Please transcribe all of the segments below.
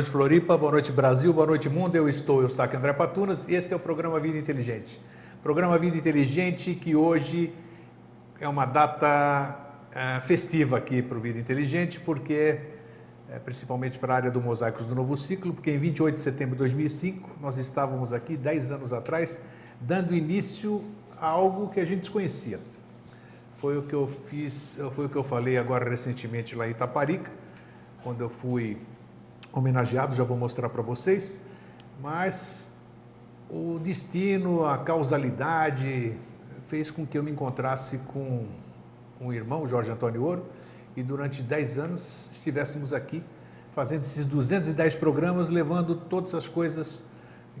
Noite, Floripa. Boa noite, Brasil. Boa noite, mundo. Eu estou, eu estou aqui, André Patunas. Este é o programa Vida Inteligente. Programa Vida Inteligente que hoje é uma data é, festiva aqui para o Vida Inteligente, porque, é, principalmente para a área do Mosaicos do Novo Ciclo, porque em 28 de setembro de 2005 nós estávamos aqui, 10 anos atrás, dando início a algo que a gente desconhecia. Foi o que eu fiz, foi o que eu falei agora recentemente lá em Itaparica, quando eu fui homenageado, já vou mostrar para vocês, mas o destino, a causalidade fez com que eu me encontrasse com um irmão, Jorge Antônio Ouro, e durante 10 anos estivéssemos aqui fazendo esses 210 programas, levando todas as coisas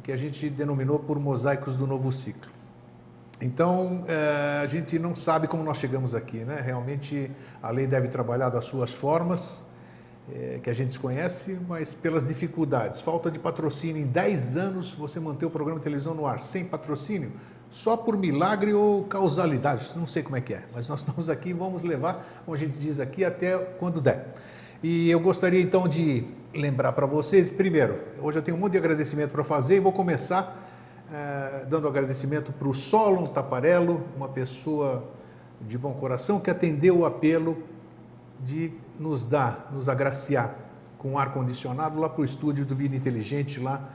que a gente denominou por mosaicos do novo ciclo. Então, eh, a gente não sabe como nós chegamos aqui, né? Realmente a lei deve trabalhar das suas formas, é, que a gente desconhece, mas pelas dificuldades, falta de patrocínio. Em 10 anos, você manter o programa de televisão no ar sem patrocínio, só por milagre ou causalidade, não sei como é que é, mas nós estamos aqui e vamos levar, como a gente diz aqui, até quando der. E eu gostaria então de lembrar para vocês, primeiro, hoje eu tenho um monte de agradecimento para fazer e vou começar é, dando agradecimento para o Solon Taparello, uma pessoa de bom coração que atendeu o apelo de nos dar, nos agraciar com ar condicionado lá para o estúdio do Vida Inteligente, lá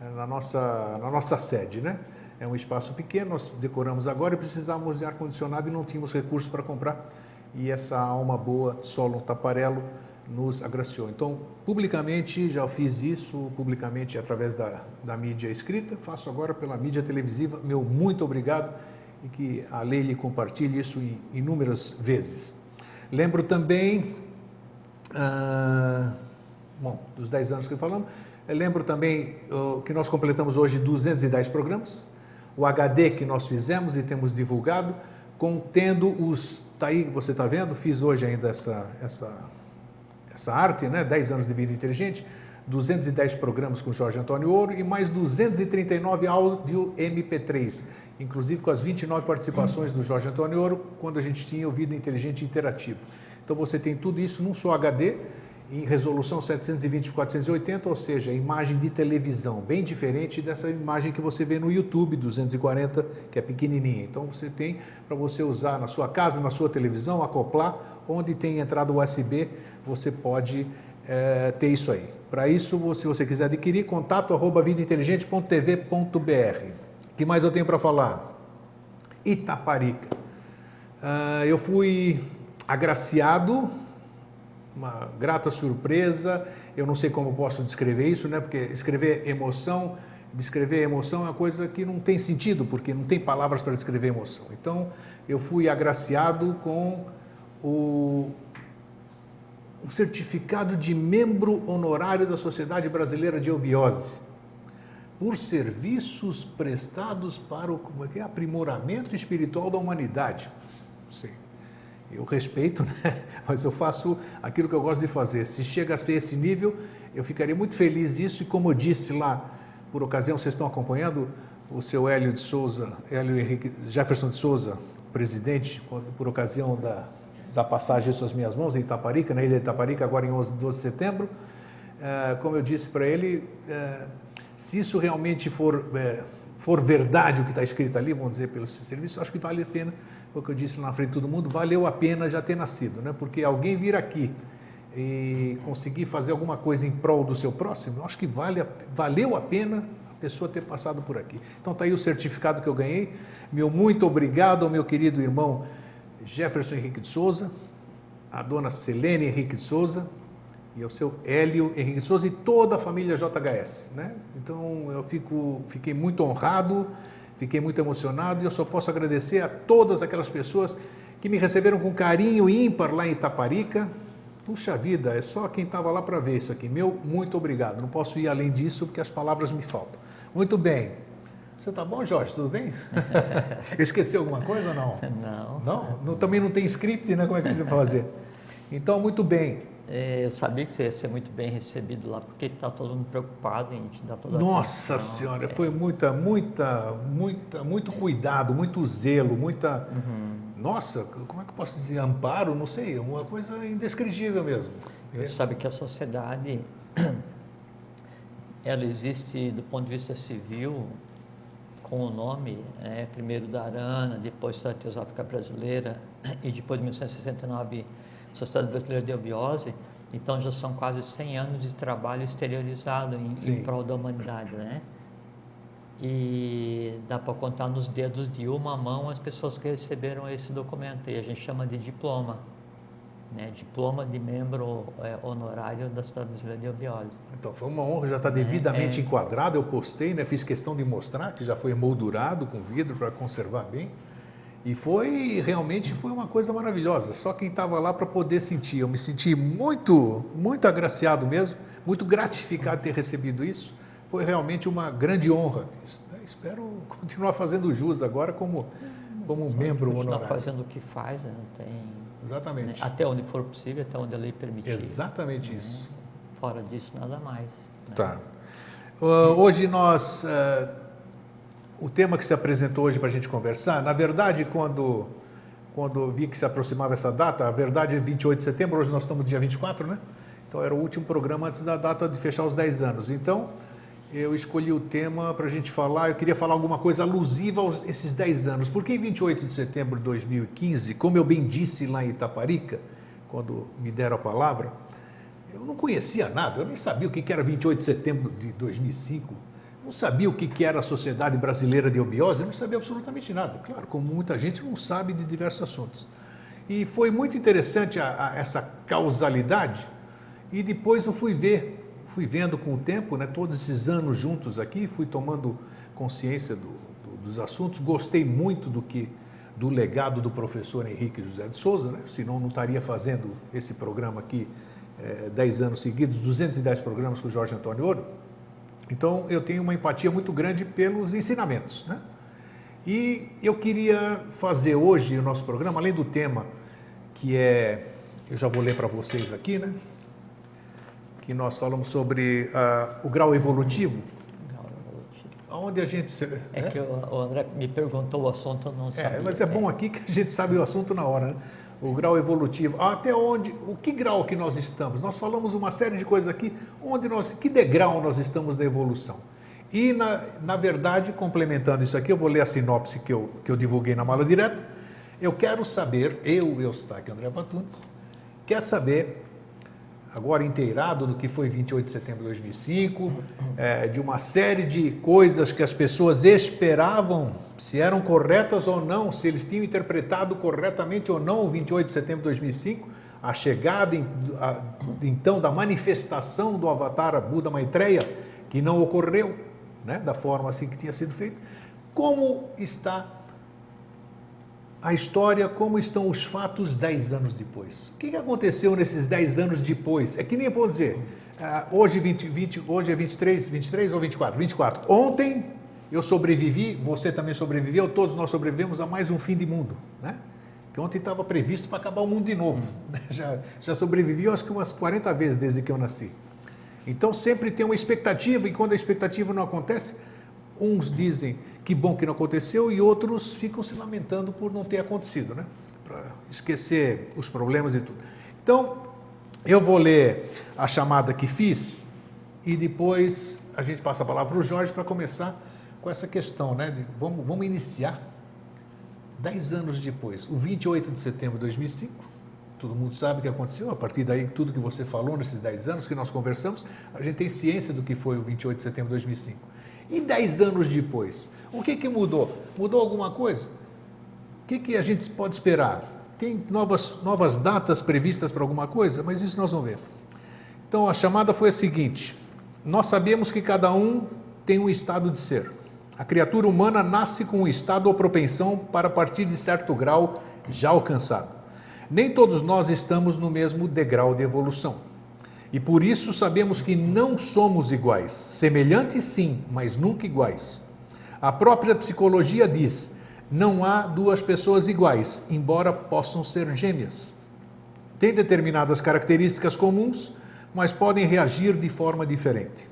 eh, na nossa, na nossa sede, né? É um espaço pequeno, nós decoramos agora e precisávamos de ar condicionado e não tínhamos recursos para comprar. E essa alma boa, Solon Taparello, nos agraciou. Então, publicamente, já fiz isso, publicamente através da, da mídia escrita, faço agora pela mídia televisiva. Meu muito obrigado e que a lei lhe compartilhe isso inúmeras vezes. Lembro também ah, bom, dos 10 anos que falamos. Eu lembro também que nós completamos hoje 210 programas, o HD que nós fizemos e temos divulgado, contendo os. Está aí, você está vendo? Fiz hoje ainda essa, essa, essa arte, né? 10 anos de vida inteligente. 210 programas com Jorge Antônio Ouro e mais 239 áudio MP3, inclusive com as 29 participações do Jorge Antônio Ouro, quando a gente tinha o Vida Inteligente Interativo. Então você tem tudo isso num só HD, em resolução 720 por 480, ou seja, imagem de televisão, bem diferente dessa imagem que você vê no YouTube 240, que é pequenininha. Então você tem para você usar na sua casa, na sua televisão, acoplar, onde tem entrada USB, você pode é, ter isso aí. Para isso, se você quiser adquirir, contato arroba vidainteligente.tv.br. O que mais eu tenho para falar? Itaparica. Uh, eu fui agraciado, uma grata surpresa. Eu não sei como posso descrever isso, né? Porque escrever emoção, descrever emoção é uma coisa que não tem sentido, porque não tem palavras para descrever emoção. Então, eu fui agraciado com o, o certificado de membro honorário da Sociedade Brasileira de Eubiose por serviços prestados para o como é que é? aprimoramento espiritual da humanidade. Sei eu respeito, né? mas eu faço aquilo que eu gosto de fazer. Se chega a ser esse nível, eu ficaria muito feliz isso. E como eu disse lá, por ocasião, vocês estão acompanhando o seu Hélio de Souza, Hélio Henrique, Jefferson de Souza, presidente, por ocasião da, da passagem de suas minhas mãos em Itaparica, na ilha de Itaparica, agora em 11, 12 de setembro. É, como eu disse para ele, é, se isso realmente for, é, for verdade o que está escrito ali, vamos dizer, pelo serviço, acho que vale a pena o que eu disse na frente de todo mundo, valeu a pena já ter nascido, né? Porque alguém vir aqui e conseguir fazer alguma coisa em prol do seu próximo, eu acho que vale, valeu a pena a pessoa ter passado por aqui. Então está aí o certificado que eu ganhei. Meu muito obrigado ao meu querido irmão Jefferson Henrique de Souza, a dona Selene Henrique de Souza e ao seu Hélio Henrique Souza e toda a família JHS, né? Então eu fico, fiquei muito honrado Fiquei muito emocionado e eu só posso agradecer a todas aquelas pessoas que me receberam com carinho ímpar lá em Itaparica. Puxa vida, é só quem estava lá para ver isso aqui. Meu, muito obrigado. Não posso ir além disso porque as palavras me faltam. Muito bem. Você está bom, Jorge? Tudo bem? Esqueceu alguma coisa ou não? Não. Não? não? Também não tem script, né? Como é que você vai fazer? Então, muito bem. É, eu sabia que você ia ser muito bem recebido lá, porque está todo mundo preocupado em te dar toda a Nossa atenção. Senhora, é. foi muita, muita, muita, muito cuidado, muito zelo, muita. Uhum. Nossa, como é que eu posso dizer? Amparo? Não sei, uma coisa indescritível mesmo. Você é. sabe que a sociedade ela existe do ponto de vista civil com o nome, né, primeiro da Arana, depois da Teosófica Brasileira e depois de 1969 Sociedade Brasileira de Eubiose, então já são quase 100 anos de trabalho exteriorizado em, em prol da humanidade, né? E dá para contar nos dedos de uma mão as pessoas que receberam esse documento, e a gente chama de diploma né, diploma de membro é, honorário da Sociedade Brasileira de Eubiose. Então foi uma honra, já está devidamente é, é... enquadrado, eu postei, né, fiz questão de mostrar que já foi moldurado com vidro para conservar bem. E foi, realmente foi uma coisa maravilhosa, só quem estava lá para poder sentir. Eu me senti muito, muito agraciado mesmo, muito gratificado de ter recebido isso. Foi realmente uma grande honra. Isso, né? Espero continuar fazendo jus agora como, como membro honorário. fazendo o que faz, né? não tem Exatamente. Né? Até onde for possível, até onde a lei permitir. Exatamente né? isso. Fora disso, nada mais. Né? Tá. Uh, hoje nós. Uh, o tema que se apresentou hoje para a gente conversar, na verdade, quando, quando vi que se aproximava essa data, a verdade é 28 de setembro, hoje nós estamos dia 24, né? Então era o último programa antes da data de fechar os 10 anos. Então, eu escolhi o tema para a gente falar. Eu queria falar alguma coisa alusiva a esses 10 anos. Porque em 28 de setembro de 2015, como eu bem disse lá em Itaparica, quando me deram a palavra, eu não conhecia nada, eu nem sabia o que era 28 de setembro de 2005, não sabia o que era a Sociedade Brasileira de Obiose, não sabia absolutamente nada. Claro, como muita gente não sabe de diversos assuntos. E foi muito interessante a, a, essa causalidade, e depois eu fui ver fui vendo com o tempo, né, todos esses anos juntos aqui, fui tomando consciência do, do, dos assuntos, gostei muito do que do legado do professor Henrique José de Souza, né? senão não estaria fazendo esse programa aqui é, 10 anos seguidos, 210 programas com o Jorge Antônio Ouro. Então eu tenho uma empatia muito grande pelos ensinamentos. Né? E eu queria fazer hoje o nosso programa, além do tema que é, eu já vou ler para vocês aqui, né? que nós falamos sobre uh, o grau evolutivo. Grau evolutivo. Onde a gente. É, é que o André me perguntou o assunto, eu não é, sabia. É, mas é bom aqui que a gente sabe o assunto na hora, né? O grau evolutivo. Até onde, o que grau que nós estamos? Nós falamos uma série de coisas aqui, onde nós, que degrau nós estamos da evolução. E, na, na verdade, complementando isso aqui, eu vou ler a sinopse que eu, que eu divulguei na mala direta. Eu quero saber, eu, Eustáquio André Batunes, quer saber agora inteirado do que foi 28 de setembro de 2005, é, de uma série de coisas que as pessoas esperavam, se eram corretas ou não, se eles tinham interpretado corretamente ou não o 28 de setembro de 2005, a chegada a, então da manifestação do avatar Buda Maitreya, que não ocorreu, né, da forma assim que tinha sido feito, como está a história, como estão os fatos 10 anos depois. O que aconteceu nesses 10 anos depois? É que nem eu vou dizer, uh, hoje, 20, 20, hoje é 23, 23 ou 24? 24. Ontem eu sobrevivi, você também sobreviveu, todos nós sobrevivemos a mais um fim de mundo, né? Que ontem estava previsto para acabar o mundo de novo. Né? Já, já sobrevivi, acho que umas 40 vezes desde que eu nasci. Então sempre tem uma expectativa, e quando a expectativa não acontece, uns dizem que bom que não aconteceu e outros ficam se lamentando por não ter acontecido, né? Para esquecer os problemas e tudo. Então, eu vou ler a chamada que fiz e depois a gente passa a palavra para o Jorge para começar com essa questão, né? De, vamos, vamos iniciar dez anos depois, o 28 de setembro de 2005. Todo mundo sabe o que aconteceu, a partir daí, tudo que você falou nesses 10 anos que nós conversamos, a gente tem ciência do que foi o 28 de setembro de 2005. E 10 anos depois? O que, que mudou? Mudou alguma coisa? O que, que a gente pode esperar? Tem novas, novas datas previstas para alguma coisa? Mas isso nós vamos ver. Então a chamada foi a seguinte: nós sabemos que cada um tem um estado de ser. A criatura humana nasce com um estado ou propensão para partir de certo grau já alcançado. Nem todos nós estamos no mesmo degrau de evolução. E por isso sabemos que não somos iguais. Semelhantes sim, mas nunca iguais. A própria psicologia diz: não há duas pessoas iguais, embora possam ser gêmeas. Têm determinadas características comuns, mas podem reagir de forma diferente.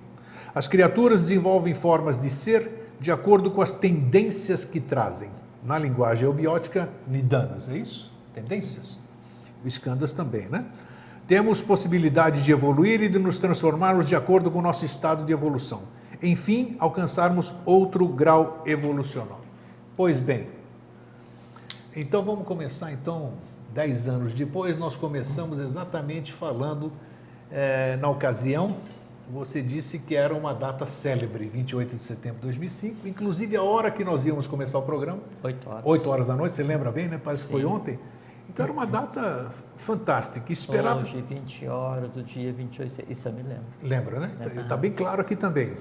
As criaturas desenvolvem formas de ser de acordo com as tendências que trazem. Na linguagem eubiótica, nidanas, é isso? Tendências. Escandas também, né? Temos possibilidade de evoluir e de nos transformarmos de acordo com o nosso estado de evolução. Enfim, alcançarmos outro grau evolucional. Pois bem, então vamos começar então, dez anos depois, nós começamos exatamente falando, é, na ocasião, você disse que era uma data célebre, 28 de setembro de 2005, inclusive a hora que nós íamos começar o programa. 8 horas. 8 horas da noite, você lembra bem, né? Parece Sim. que foi ontem. Então era uma data fantástica. Esperava. Hoje, 20 horas do dia 28, isso eu me lembro. Lembra, né? Está tá bem claro aqui também.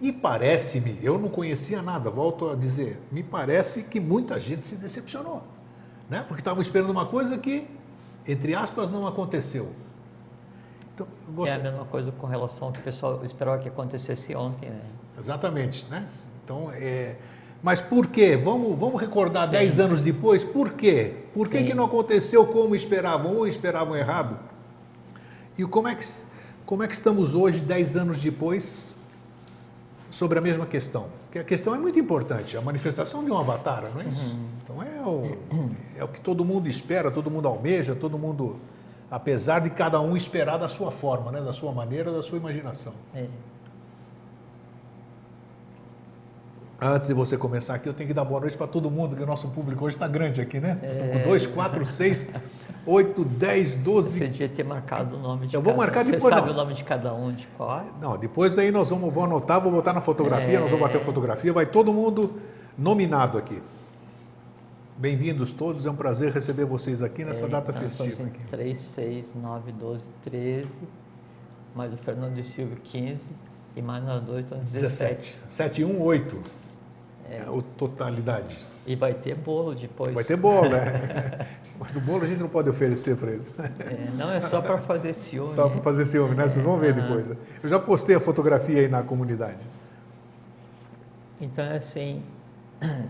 E parece-me, eu não conhecia nada, volto a dizer, me parece que muita gente se decepcionou. Né? Porque estavam esperando uma coisa que, entre aspas, não aconteceu. Então, É a mesma coisa com relação ao que o pessoal esperava que acontecesse ontem. Né? Exatamente. Né? Então, é, mas por quê? Vamos, vamos recordar Sim. dez anos depois, por quê? Por que, que não aconteceu como esperavam ou esperavam errado? E como é que, como é que estamos hoje, dez anos depois, sobre a mesma questão? Porque a questão é muito importante, a manifestação de um avatar, não é isso? Uhum. Então é o, é o que todo mundo espera, todo mundo almeja, todo mundo, apesar de cada um esperar da sua forma, né? da sua maneira, da sua imaginação. É. Antes de você começar aqui, eu tenho que dar boa noite para todo mundo, que o nosso público hoje está grande aqui, né? É. 2, 4, 6, 8, 10, 12. Você devia ter marcado o nome de Eu vou cada marcar depois. Você sabe não. o nome de cada um, de qual? Não, depois aí nós vamos vou anotar, vou botar na fotografia, é. nós vamos bater a fotografia, vai todo mundo nominado aqui. Bem-vindos todos, é um prazer receber vocês aqui nessa é, data festiva. Aqui. 3, 6, 9, 12, 13, mais o Fernando de Silva, 15, e mais nós dois, então 17. 17. 7, 1, 8. É. A totalidade. E vai ter bolo depois. Vai ter bolo, né? Mas o bolo a gente não pode oferecer para eles. É, não, é só para fazer ciúme. Só para fazer ciúme, né? Vocês vão ver depois. Eu já postei a fotografia aí na comunidade. Então, é assim.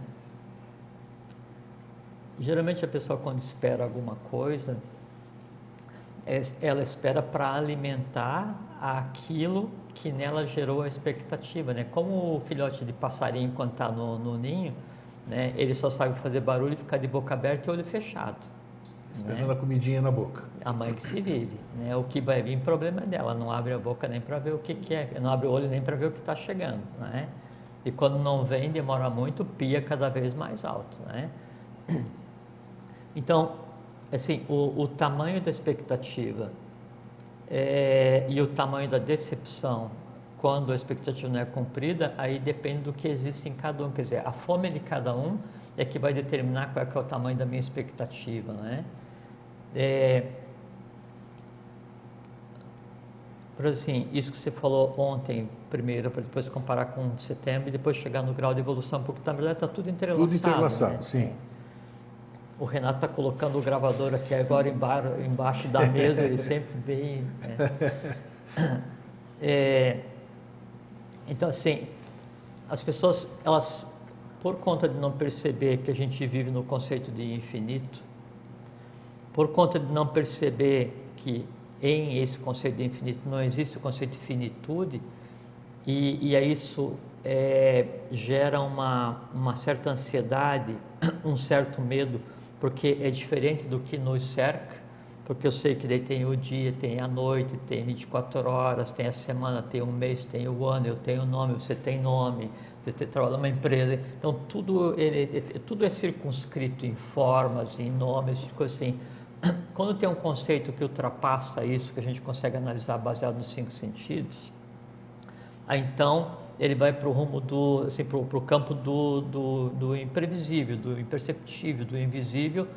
Geralmente a pessoa, quando espera alguma coisa, é, ela espera para alimentar aquilo que nela gerou a expectativa, né? Como o filhote de passarinho quando está no, no, ninho, né? Ele só sabe fazer barulho e ficar de boca aberta e olho fechado. Esperando né? a comidinha na boca. A mãe que se vire, né? O que vai vir problema é dela, não abre a boca nem para ver o que, que é, não abre o olho nem para ver o que está chegando, né? E quando não vem, demora muito, pia cada vez mais alto, né? Então, assim, o, o tamanho da expectativa é, e o tamanho da decepção, quando a expectativa não é cumprida, aí depende do que existe em cada um. Quer dizer, a fome de cada um é que vai determinar qual é, é o tamanho da minha expectativa, né? É, por assim, isso que você falou ontem, primeiro, para depois comparar com setembro e depois chegar no grau de evolução, porque na verdade está tudo entrelaçado. Tudo entrelaçado, né? sim. O Renato está colocando o gravador aqui agora embaixo, da mesa, ele sempre vem. Né? É, então, assim, as pessoas, elas, por conta de não perceber que a gente vive no conceito de infinito, por conta de não perceber que em esse conceito de infinito não existe o conceito de finitude, e, e aí isso é, gera uma, uma certa ansiedade, um certo medo porque é diferente do que nos cerca, porque eu sei que daí tem o dia, tem a noite, tem 24 horas, tem a semana, tem o mês, tem o ano, eu tenho nome, você tem nome, você trabalha numa empresa, então tudo, ele, tudo é circunscrito em formas, em nomes, coisas assim. Quando tem um conceito que ultrapassa isso, que a gente consegue analisar baseado nos cinco sentidos, aí então ele vai para o rumo do, assim, para o campo do, do, do, imprevisível, do imperceptível, do invisível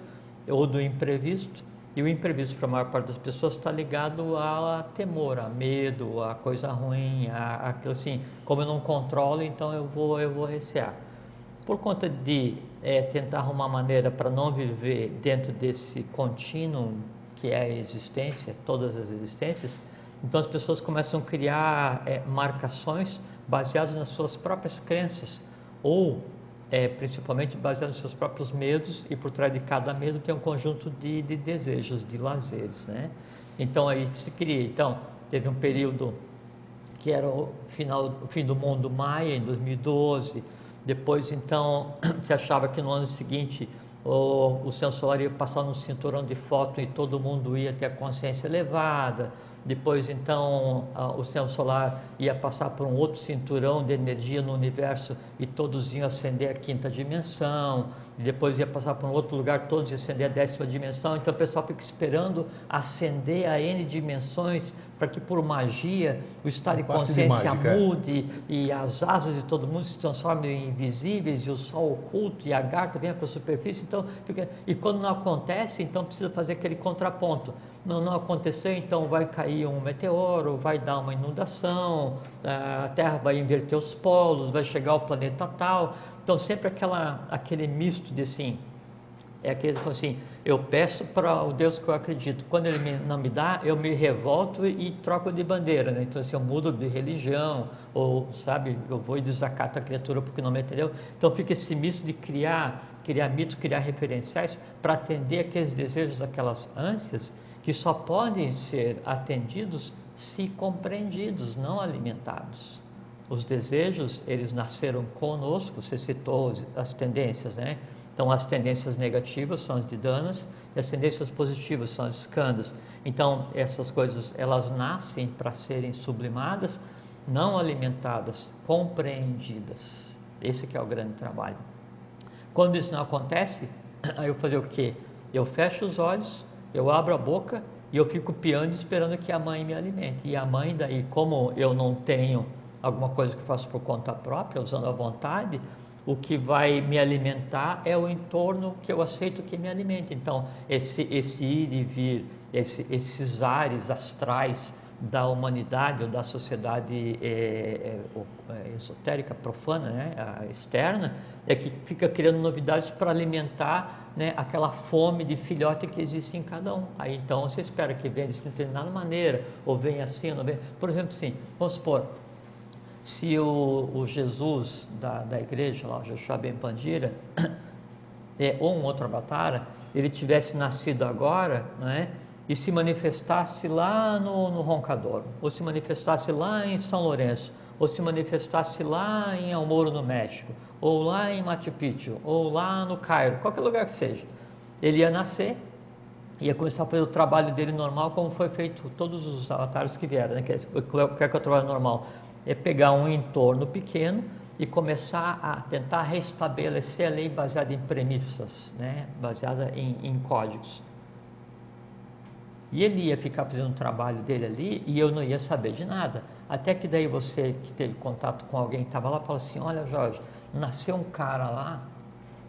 ou do imprevisto. E o imprevisto para a maior parte das pessoas está ligado a temor, a medo, a coisa ruim, a, aquilo assim, como eu não controlo, então eu vou, eu vou recear. Por conta de é, tentar arrumar maneira para não viver dentro desse contínuo que é a existência, todas as existências, então as pessoas começam a criar é, marcações baseados nas suas próprias crenças ou é, principalmente baseados nos seus próprios medos e por trás de cada medo tem um conjunto de, de desejos, de lazeres, né? Então aí se cria. Então teve um período que era o final, o fim do mundo maia em 2012. Depois então se achava que no ano seguinte o sistema solar ia passar num cinturão de foto e todo mundo ia ter a consciência elevada, depois então o sistema solar ia passar por um outro cinturão de energia no universo e todos iam ascender a quinta dimensão, depois ia passar por um outro lugar, todos iam ascender a décima dimensão, então o pessoal fica esperando ascender a N dimensões para que por magia o estado de consciência de é. mude e as asas de todo mundo se transformem em invisíveis e o sol oculto e a garta venha para a superfície, então fica... e quando não acontece, então precisa fazer aquele contraponto não, não aconteceu, então vai cair um meteoro, vai dar uma inundação, a Terra vai inverter os polos, vai chegar ao planeta tal. Então sempre aquela, aquele misto de assim, é aquele assim, eu peço para o Deus que eu acredito. Quando ele me, não me dá, eu me revolto e troco de bandeira. Né? Então, assim, eu mudo de religião, ou, sabe, eu vou e desacato a criatura porque não me entendeu. Então, fica esse misto de criar, criar mitos, criar referenciais para atender aqueles desejos, aquelas ânsias que só podem ser atendidos se compreendidos, não alimentados. Os desejos, eles nasceram conosco, você citou as tendências, né? Então, as tendências negativas são as de danas e as tendências positivas são as escandas. Então, essas coisas, elas nascem para serem sublimadas, não alimentadas, compreendidas. Esse que é o grande trabalho. Quando isso não acontece, aí eu fazer o quê? Eu fecho os olhos, eu abro a boca e eu fico piando esperando que a mãe me alimente. E a mãe daí, como eu não tenho alguma coisa que eu faço por conta própria, usando a vontade, o que vai me alimentar é o entorno que eu aceito que me alimente. Então, esse, esse ir e vir, esse, esses ares astrais da humanidade ou da sociedade é, é, esotérica, profana, né, externa, é que fica criando novidades para alimentar né, aquela fome de filhote que existe em cada um. Aí então você espera que venha de determinada maneira, ou venha assim, ou não venha. Por exemplo, assim, vamos supor, se o, o Jesus da, da igreja, lá, o Joshua Ben Pandira, é, ou um outro avatar, ele tivesse nascido agora, né, e se manifestasse lá no, no Roncador, ou se manifestasse lá em São Lourenço, ou se manifestasse lá em Almoro, no México, ou lá em Machu Picchu, ou lá no Cairo, qualquer lugar que seja. Ele ia nascer, ia começar a fazer o trabalho dele normal, como foi feito todos os avatares que vieram. Né? Que é, que é o trabalho normal? É pegar um entorno pequeno e começar a tentar restabelecer a lei baseada em premissas, né? baseada em, em códigos. E ele ia ficar fazendo o trabalho dele ali e eu não ia saber de nada. Até que daí você que teve contato com alguém que estava lá, falou assim, olha Jorge, nasceu um cara lá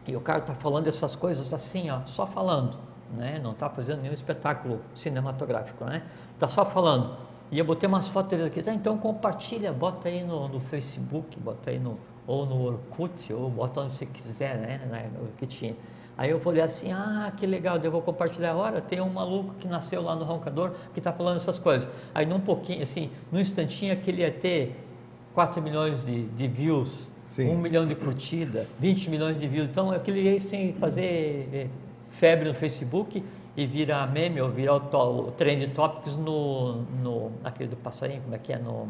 e o cara está falando essas coisas assim, ó, só falando, né? Não está fazendo nenhum espetáculo cinematográfico, né? Está só falando. E eu botei umas fotos dele aqui, tá? Então compartilha, bota aí no, no Facebook, bota aí no ou no Orkut, ou bota onde você quiser, né? O que tinha. Aí eu falei assim, ah, que legal, eu vou compartilhar agora, tem um maluco que nasceu lá no Roncador que está falando essas coisas. Aí num pouquinho, assim, num instantinho que ele ia ter 4 milhões de, de views Sim. um milhão de curtidas, 20 milhões de views. Então, aquele eles têm que fazer é, febre no Facebook e virar meme ou virar o, o trend topics no, no aquele do passarinho, como é que é no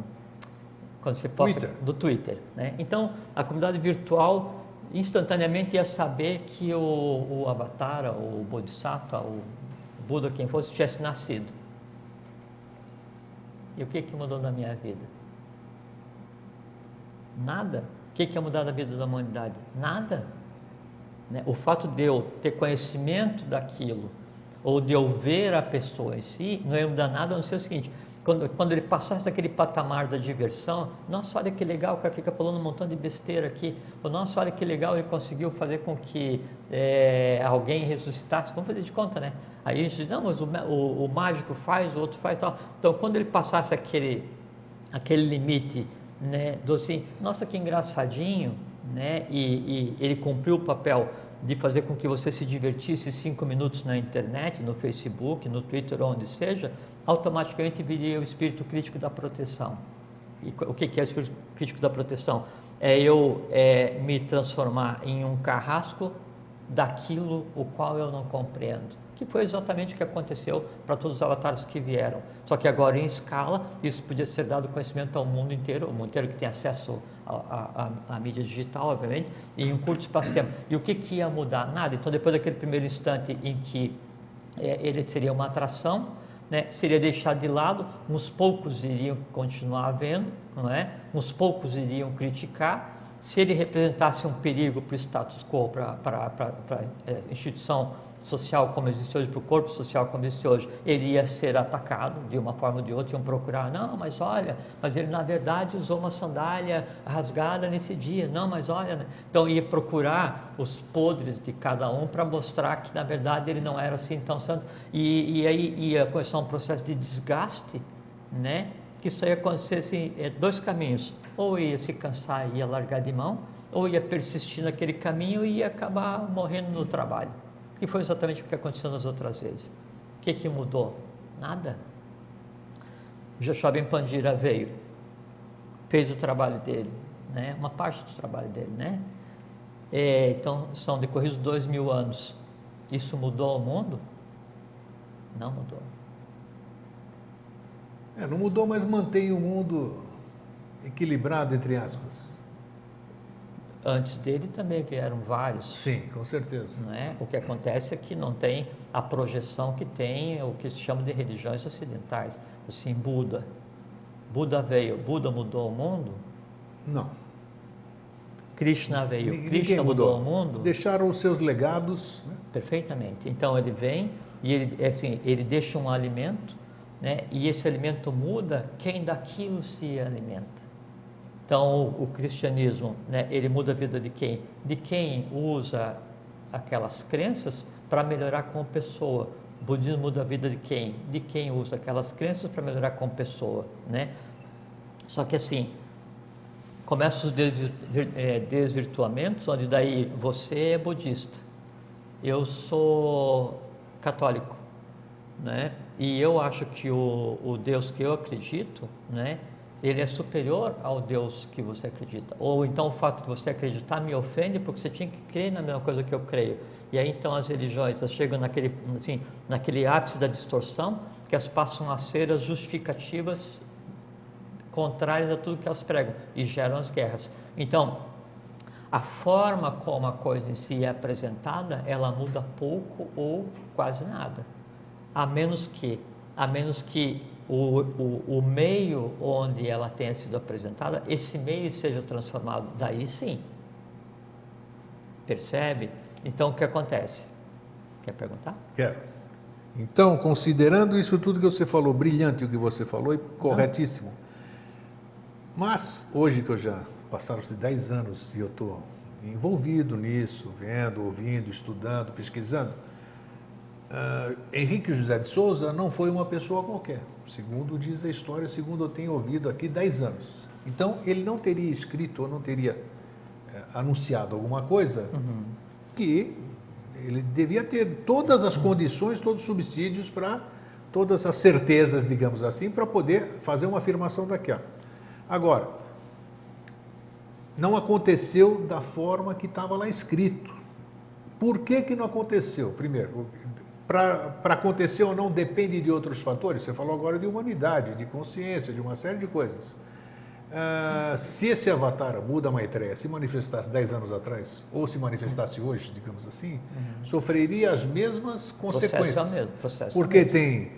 quando você posta Twitter. do Twitter, né? Então, a comunidade virtual instantaneamente ia saber que o, o avatar, o bodhisattva, o Buda, quem fosse, tivesse nascido. E o que que mudou na minha vida? Nada que, que ia mudar na vida da humanidade? Nada. Né? O fato de eu ter conhecimento daquilo, ou de eu ver a pessoa em si, não ia mudar nada, a não ser o seguinte, quando, quando ele passasse daquele patamar da diversão, nossa, olha que legal, o cara fica falando um montão de besteira aqui, ou nossa, olha que legal, ele conseguiu fazer com que é, alguém ressuscitasse, vamos fazer de conta, né? Aí a gente diz, não, mas o, o, o mágico faz, o outro faz tal. Então, quando ele passasse aquele, aquele limite né, do assim, nossa que engraçadinho, né, e, e, ele cumpriu o papel de fazer com que você se divertisse cinco minutos na internet, no Facebook, no Twitter, onde seja, automaticamente viria o espírito crítico da proteção. E o que é o espírito crítico da proteção? É eu é, me transformar em um carrasco daquilo o qual eu não compreendo, que foi exatamente o que aconteceu para todos os avatares que vieram. Só que agora em escala, isso podia ser dado conhecimento ao mundo inteiro, o mundo inteiro que tem acesso à mídia digital, obviamente, em um curto espaço de tempo. E o que, que ia mudar? Nada. Então, depois daquele primeiro instante em que é, ele seria uma atração, né, seria deixado de lado, uns poucos iriam continuar vendo, não é? uns poucos iriam criticar, se ele representasse um perigo para o status quo, para a é, instituição social como existe hoje, para o corpo social como existe hoje, ele ia ser atacado de uma forma ou de outra, iam procurar, não, mas olha, mas ele na verdade usou uma sandália rasgada nesse dia, não, mas olha, né? então ia procurar os podres de cada um para mostrar que na verdade ele não era assim tão santo, e, e aí ia começar um processo de desgaste, né, que isso ia acontecer assim, é, dois caminhos, ou ia se cansar e ia largar de mão, ou ia persistir naquele caminho e ia acabar morrendo no trabalho. Que foi exatamente o que aconteceu nas outras vezes. O que, que mudou? Nada. Joshua Ben Pandira veio, fez o trabalho dele, né? uma parte do trabalho dele. Né? É, então, são decorridos dois mil anos. Isso mudou o mundo? Não mudou. É, não mudou, mas mantém o mundo equilibrado, entre aspas. Antes dele também vieram vários. Sim, com certeza. Não é? O que acontece é que não tem a projeção que tem o que se chama de religiões ocidentais. Assim, Buda. Buda veio, Buda mudou o mundo? Não. Krishna veio, Ninguém Krishna mudou. mudou. o mundo? Deixaram os seus legados. Né? Perfeitamente. Então ele vem e ele, assim, ele deixa um alimento, né? e esse alimento muda, quem daquilo se alimenta. Então, o, cristianismo, né, ele muda a vida de quem? De quem usa aquelas crenças para melhorar como pessoa. O budismo muda a vida de quem? De quem usa aquelas crenças para melhorar como pessoa, né? Só que assim, começam os é, desvirtuamentos, onde daí você é budista, eu sou católico, né? E eu acho que o, o Deus que eu acredito, né? Ele é superior ao Deus que você acredita. Ou então o fato de você acreditar me ofende porque você tinha que crer na mesma coisa que eu creio. E aí então as religiões chegam naquele, assim, naquele ápice da distorção que elas passam a ser as justificativas contrárias a tudo que elas pregam e geram as guerras. Então, a forma como a coisa em si é apresentada, ela muda pouco ou quase nada. A menos que, a menos que o, o, o, meio onde ela tenha sido apresentada, esse meio seja transformado, daí sim. Percebe? Então o que acontece? Quer perguntar? Quero. Então, considerando isso tudo que você falou, brilhante o que você falou e corretíssimo. Mas, hoje que eu já passaram-se 10 anos e eu estou envolvido nisso, vendo, ouvindo, estudando, pesquisando, uh, Henrique José de Souza não foi uma pessoa qualquer, segundo diz a história, segundo eu tenho ouvido aqui, 10 anos. Então, ele não teria escrito ou não teria uh, anunciado alguma coisa uhum. que ele devia ter todas as condições, todos os subsídios para todas as certezas, digamos assim, para poder fazer uma afirmação daquela. Agora, não aconteceu da forma que estava lá escrito. Por que, que não aconteceu? Primeiro, para acontecer ou não depende de outros fatores. Você falou agora de humanidade, de consciência, de uma série de coisas. Uh, se esse avatar, Buda Maitreya, se manifestasse 10 anos atrás, ou se manifestasse hoje, digamos assim, uhum. sofreria as mesmas consequências. Processo mesmo, processo porque mesmo. tem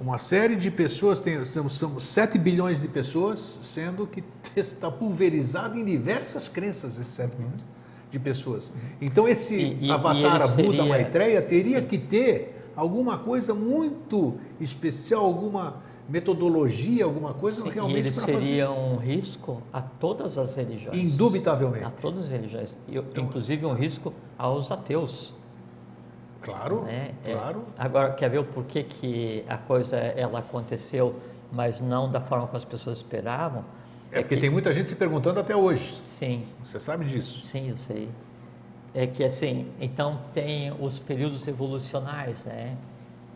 uma série de pessoas, tem, são 7 bilhões de pessoas, sendo que está pulverizado em diversas crenças esses 7 bilhões de pessoas. Então, esse e, avatar, e Buda Maitreya, teria que ter alguma coisa muito especial, alguma metodologia, alguma coisa Sim, realmente para fazer. seria um risco a todas as religiões. Indubitavelmente. A todas as religiões. Então, inclusive um risco aos ateus. Claro, né? É, claro. É, agora, quer ver o porquê que a coisa ela aconteceu, mas não da forma como as pessoas esperavam? É, porque que... tem muita gente se perguntando até hoje. Sim. Você sabe disso? Sim, eu sei. É que assim, então tem os períodos evolucionais, né?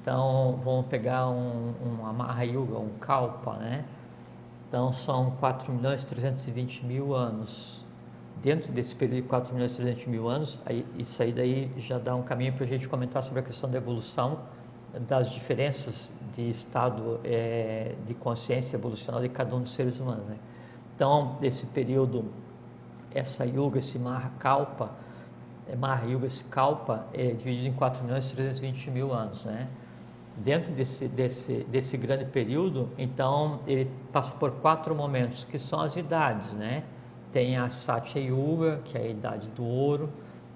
Então, vamos pegar um, um Amarra Yuga, um Kalpa, né? Então, são 4 milhões e 320 mil anos. dentro desse período de 4 milhões e 300 mil anos, aí, isso aí daí já dá um caminho para a gente comentar sobre a questão da evolução, das diferenças de estado é, de consciência evolucional de cada um dos seres humanos. Né? Então, esse período, essa yuga, esse Mahakalpa, é, Mahayuga, esse Kalpa, é dividido em 4 milhões e 320 mil anos. Né? Dentro desse, desse, desse grande período, então, ele passa por quatro momentos, que são as idades, né? Tem a Satya Yuga, que é a idade do ouro,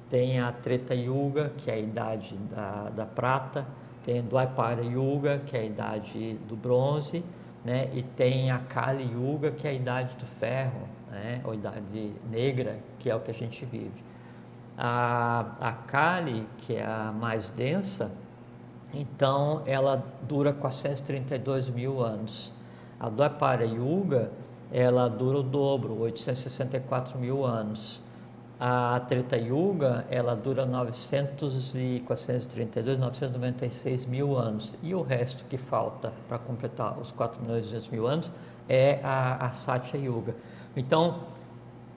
tem a Treta Yuga, que é a idade da, da prata, tem Dwaipara Yuga, que é a idade do bronze, né? e tem a Kali Yuga, que é a idade do ferro, né? ou idade negra, que é o que a gente vive. A, a Kali, que é a mais densa, então ela dura 432 mil anos. A Dwapara Yuga, ela dura o dobro, 864 mil anos. A Treta Yuga, ela dura 900 e 432, 996 mil anos. E o resto que falta para completar os 4 milhões e 200 mil anos é a, a Satya Yuga. Então,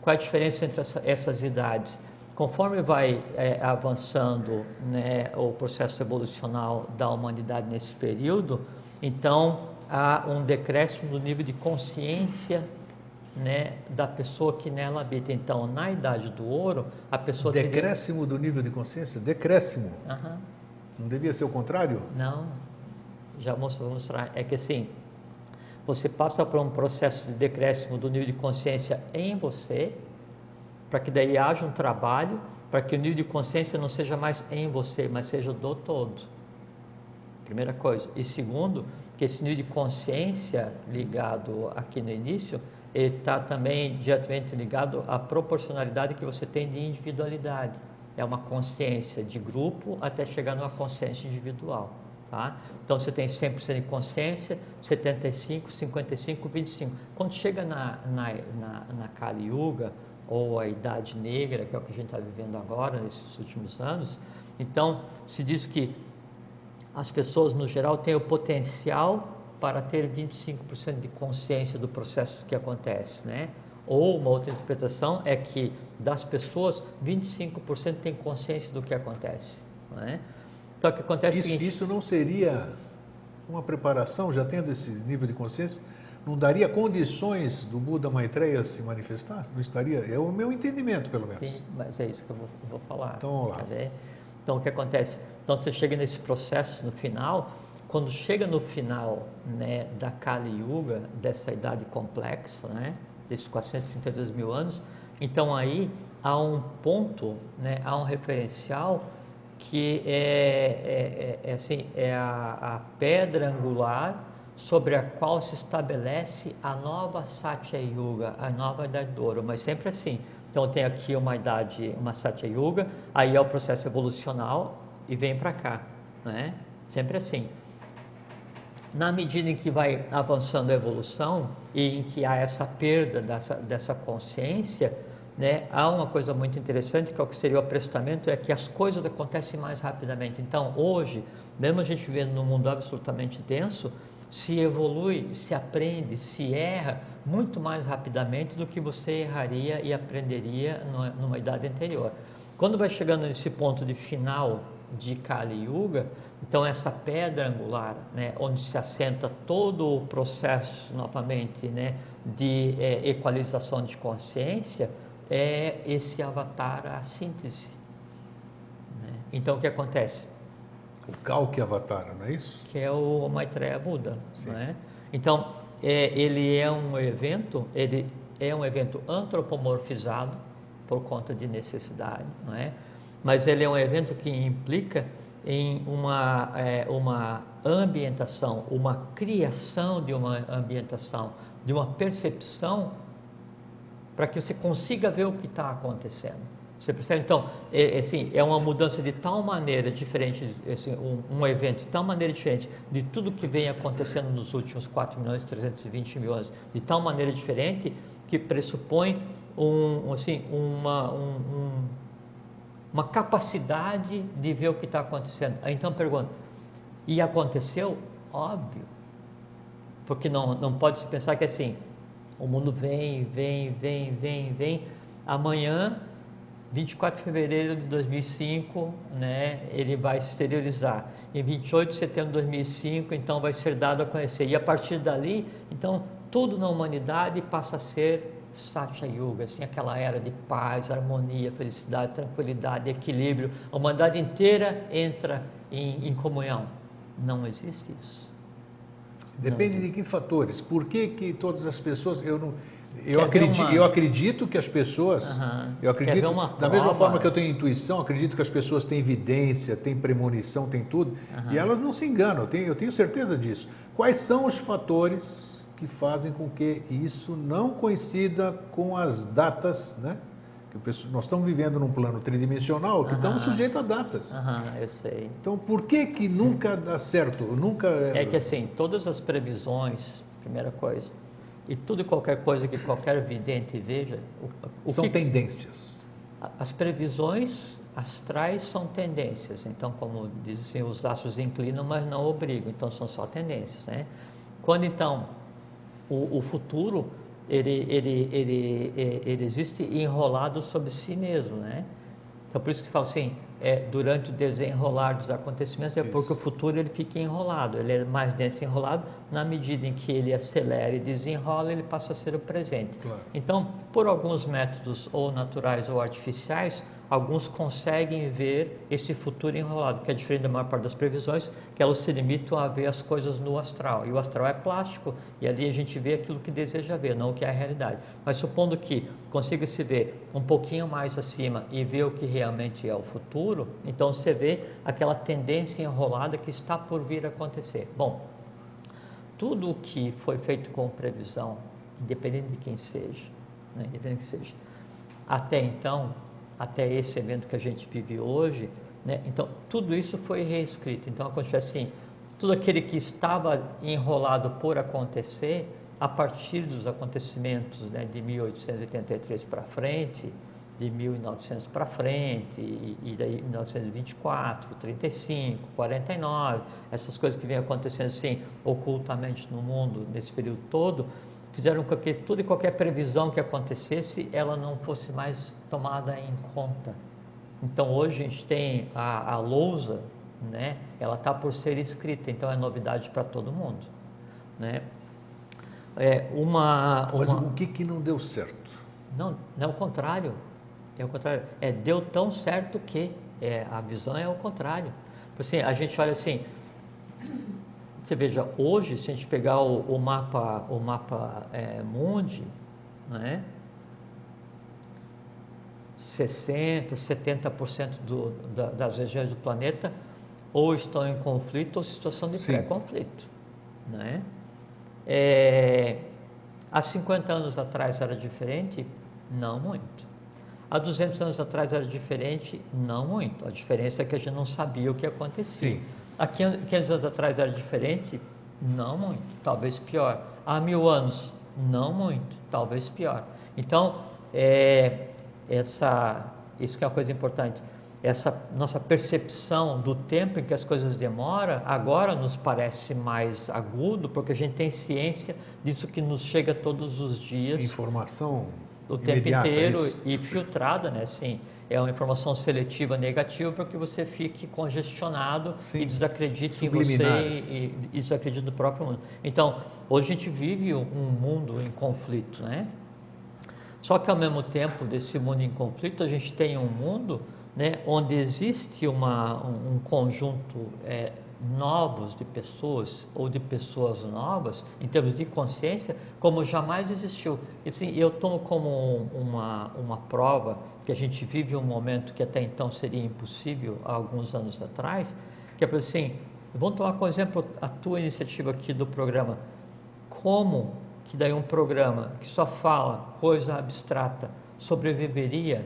qual a diferença entre essa, essas idades? Conforme vai é, avançando né, o processo evolucional da humanidade nesse período, então há um decréscimo do nível de consciência né, da pessoa que nela habita. Então, na idade do ouro, a pessoa decréscimo teria... do nível de consciência, decréscimo. Uhum. Não devia ser o contrário? Não. Já vou mostrar. É que assim, você passa por um processo de decréscimo do nível de consciência em você, para que daí haja um trabalho para que o nível de consciência não seja mais em você, mas seja do todo. Primeira coisa. E segundo, que esse nível de consciência ligado aqui no início está também diretamente ligado à proporcionalidade que você tem de individualidade. É uma consciência de grupo até chegar numa consciência individual. Tá? Então você tem 100% de consciência, 75, 55, 25. Quando chega na, na, na, na Kali Yuga, ou a Idade Negra, que é o que a gente está vivendo agora, nesses últimos anos, então se diz que as pessoas no geral têm o potencial para ter 25% de consciência do processo que acontece, né? Ou uma outra interpretação é que das pessoas, 25% têm consciência do que acontece, né? Então o que acontece isso, é seguinte, isso não seria uma preparação, já tendo esse nível de consciência, não daria condições do Buda Maitreya se manifestar? Não estaria? É o meu entendimento, pelo menos. Sim, mas é isso que eu vou, vou falar. Então vamos lá. Então o que acontece? Então você chega nesse processo no final, quando chega no final né, da Kali Yuga, dessa idade complexa, né, desses 432 mil anos, então aí há um ponto, né, há um referencial que é, é, é, é assim, é a, a, pedra angular sobre a qual se estabelece a nova Satya Yuga, a nova Idade do Ouro, mas sempre assim. Então tem aqui uma idade, uma Satya Yuga, aí é o processo evolucional e vem para cá, né? Sempre assim na medida em que vai avançando a evolução e em que há essa perda dessa, dessa consciência, né, há uma coisa muito interessante que é o que seria o aprestamento, é que as coisas acontecem mais rapidamente. Então, hoje, mesmo a gente vivendo num mundo absolutamente denso, se evolui, se aprende, se erra muito mais rapidamente do que você erraria e aprenderia numa idade anterior. Quando vai chegando nesse ponto de final de Kali Yuga, então, essa pedra angular, né, onde se assenta todo o processo, novamente, né, de é, equalização de consciência, é esse avatar, a síntese. Né? Então, o que acontece? O Kalki Avatar, não é isso? Que é o Maitreya Buda. Né? Então, é, ele é um evento, ele é um evento antropomorfizado por conta de necessidade, não é? Mas ele é um evento que implica em uma, é, uma ambientação, uma criação de uma ambientação, de uma percepção, para que você consiga ver o que está acontecendo. Você percebe? Então, é, é, assim, é uma mudança de tal maneira diferente, assim, um, um, evento de tal maneira diferente de tudo que vem acontecendo nos últimos 4 milhões e 320 mil anos, de tal maneira diferente que pressupõe um, assim, uma, um, um uma capacidade de ver o que está acontecendo. Aí então pergunta, e aconteceu? Óbvio. Porque não, não pode se pensar que assim, o mundo vem, vem, vem, vem, vem, amanhã, 24 de fevereiro de 2005, né, ele vai se exteriorizar. Em 28 de setembro de 2005, então vai ser dado a conhecer. E a partir dali, então, tudo na humanidade passa a ser Satya Yuga, assim, aquela era de paz, harmonia, felicidade, tranquilidade, equilíbrio. A humanidade inteira entra em, em comunhão. Não existe isso. Depende de que fatores. Por que, que todas as pessoas. Eu, não, eu, acredito, uma... eu acredito que as pessoas. Uhum. Eu acredito. Da mesma forma que eu tenho intuição, acredito que as pessoas têm evidência, têm premonição, têm tudo. Uhum. E elas não se enganam, eu tenho, eu tenho certeza disso. Quais são os fatores que fazem com que isso não coincida com as datas, né? nós estamos vivendo num plano tridimensional que uhum. estamos sujeitos a datas. Uhum, eu sei. Então, por que que nunca dá certo? Nunca é que assim, todas as previsões, primeira coisa, e tudo e qualquer coisa que qualquer vidente veja, o, o são que, tendências. As previsões astrais são tendências. Então, como dizem, os astros inclinam, mas não obrigam. Então, são só tendências, né? Quando então o, o futuro ele, ele, ele, é, ele existe enrolado sobre si mesmo, né? Então por isso que fala assim, é, durante o desenrolar dos acontecimentos, é isso. porque o futuro ele fica enrolado, ele é mais denso enrolado, na medida em que ele acelera e desenrola, ele passa a ser o presente. Claro. Então, por alguns métodos ou naturais ou artificiais, alguns conseguem ver esse futuro enrolado, que é diferente da maior parte das previsões, que elas se limitam a ver as coisas no astral. E o astral é plástico, e ali a gente vê aquilo que deseja ver, não o que é a realidade. Mas supondo que consiga se ver um pouquinho mais acima e ver o que realmente é o futuro, então você vê aquela tendência enrolada que está por vir a acontecer. Bom, tudo o que foi feito com previsão, independente de quem seja, né, independente de quem seja, até então até esse evento que a gente vive hoje, né? Então, tudo isso foi reescrito. Então, acontece assim, tudo aquele que estava enrolado por acontecer, a partir dos acontecimentos né, de 1883 para frente, de 1900 para frente, e, e daí 1924, 35, 49, essas coisas que vêm acontecendo assim ocultamente no mundo nesse período todo, fizeram com que tudo e qualquer previsão que acontecesse, ela não fosse mais tomada em conta. Então hoje a gente tem a, a lousa, né? Ela está por ser escrita, então é novidade para todo mundo, né? É uma, Mas uma... o que que não deu certo? Não, não é o contrário. É o contrário. É deu tão certo que é, a visão é o contrário. Assim, a gente olha assim, você veja, hoje, se a gente pegar o, o mapa, o mapa é, Mundi, né? 60%, 70% do, da, das regiões do planeta ou estão em conflito ou situação de pré-conflito. Né? É, há 50 anos atrás era diferente? Não muito. Há 200 anos atrás era diferente? Não muito. A diferença é que a gente não sabia o que acontecia. Sim. Há 500 anos atrás era diferente? Não muito, talvez pior. Há mil anos? Não muito, talvez pior. Então, é, essa, isso que é uma coisa importante, essa nossa percepção do tempo em que as coisas demoram, agora nos parece mais agudo, porque a gente tem ciência disso que nos chega todos os dias. Informação o tempo inteiro e filtrada, né? Sim é uma informação seletiva negativa para que você fique congestionado Sim. e desacredite em você e, e desacredite no próprio mundo. Então, hoje a gente vive um mundo em conflito, né? Só que ao mesmo tempo desse mundo em conflito, a gente tem um mundo né, onde existe uma, um, um conjunto é, novos de pessoas ou de pessoas novas em termos de consciência como jamais existiu. E assim, eu tomo como uma, uma prova que a gente vive um momento que até então seria impossível há alguns anos atrás, que é assim, vamos tomar como exemplo a tua iniciativa aqui do programa. Como que daí um programa que só fala coisa abstrata sobreviveria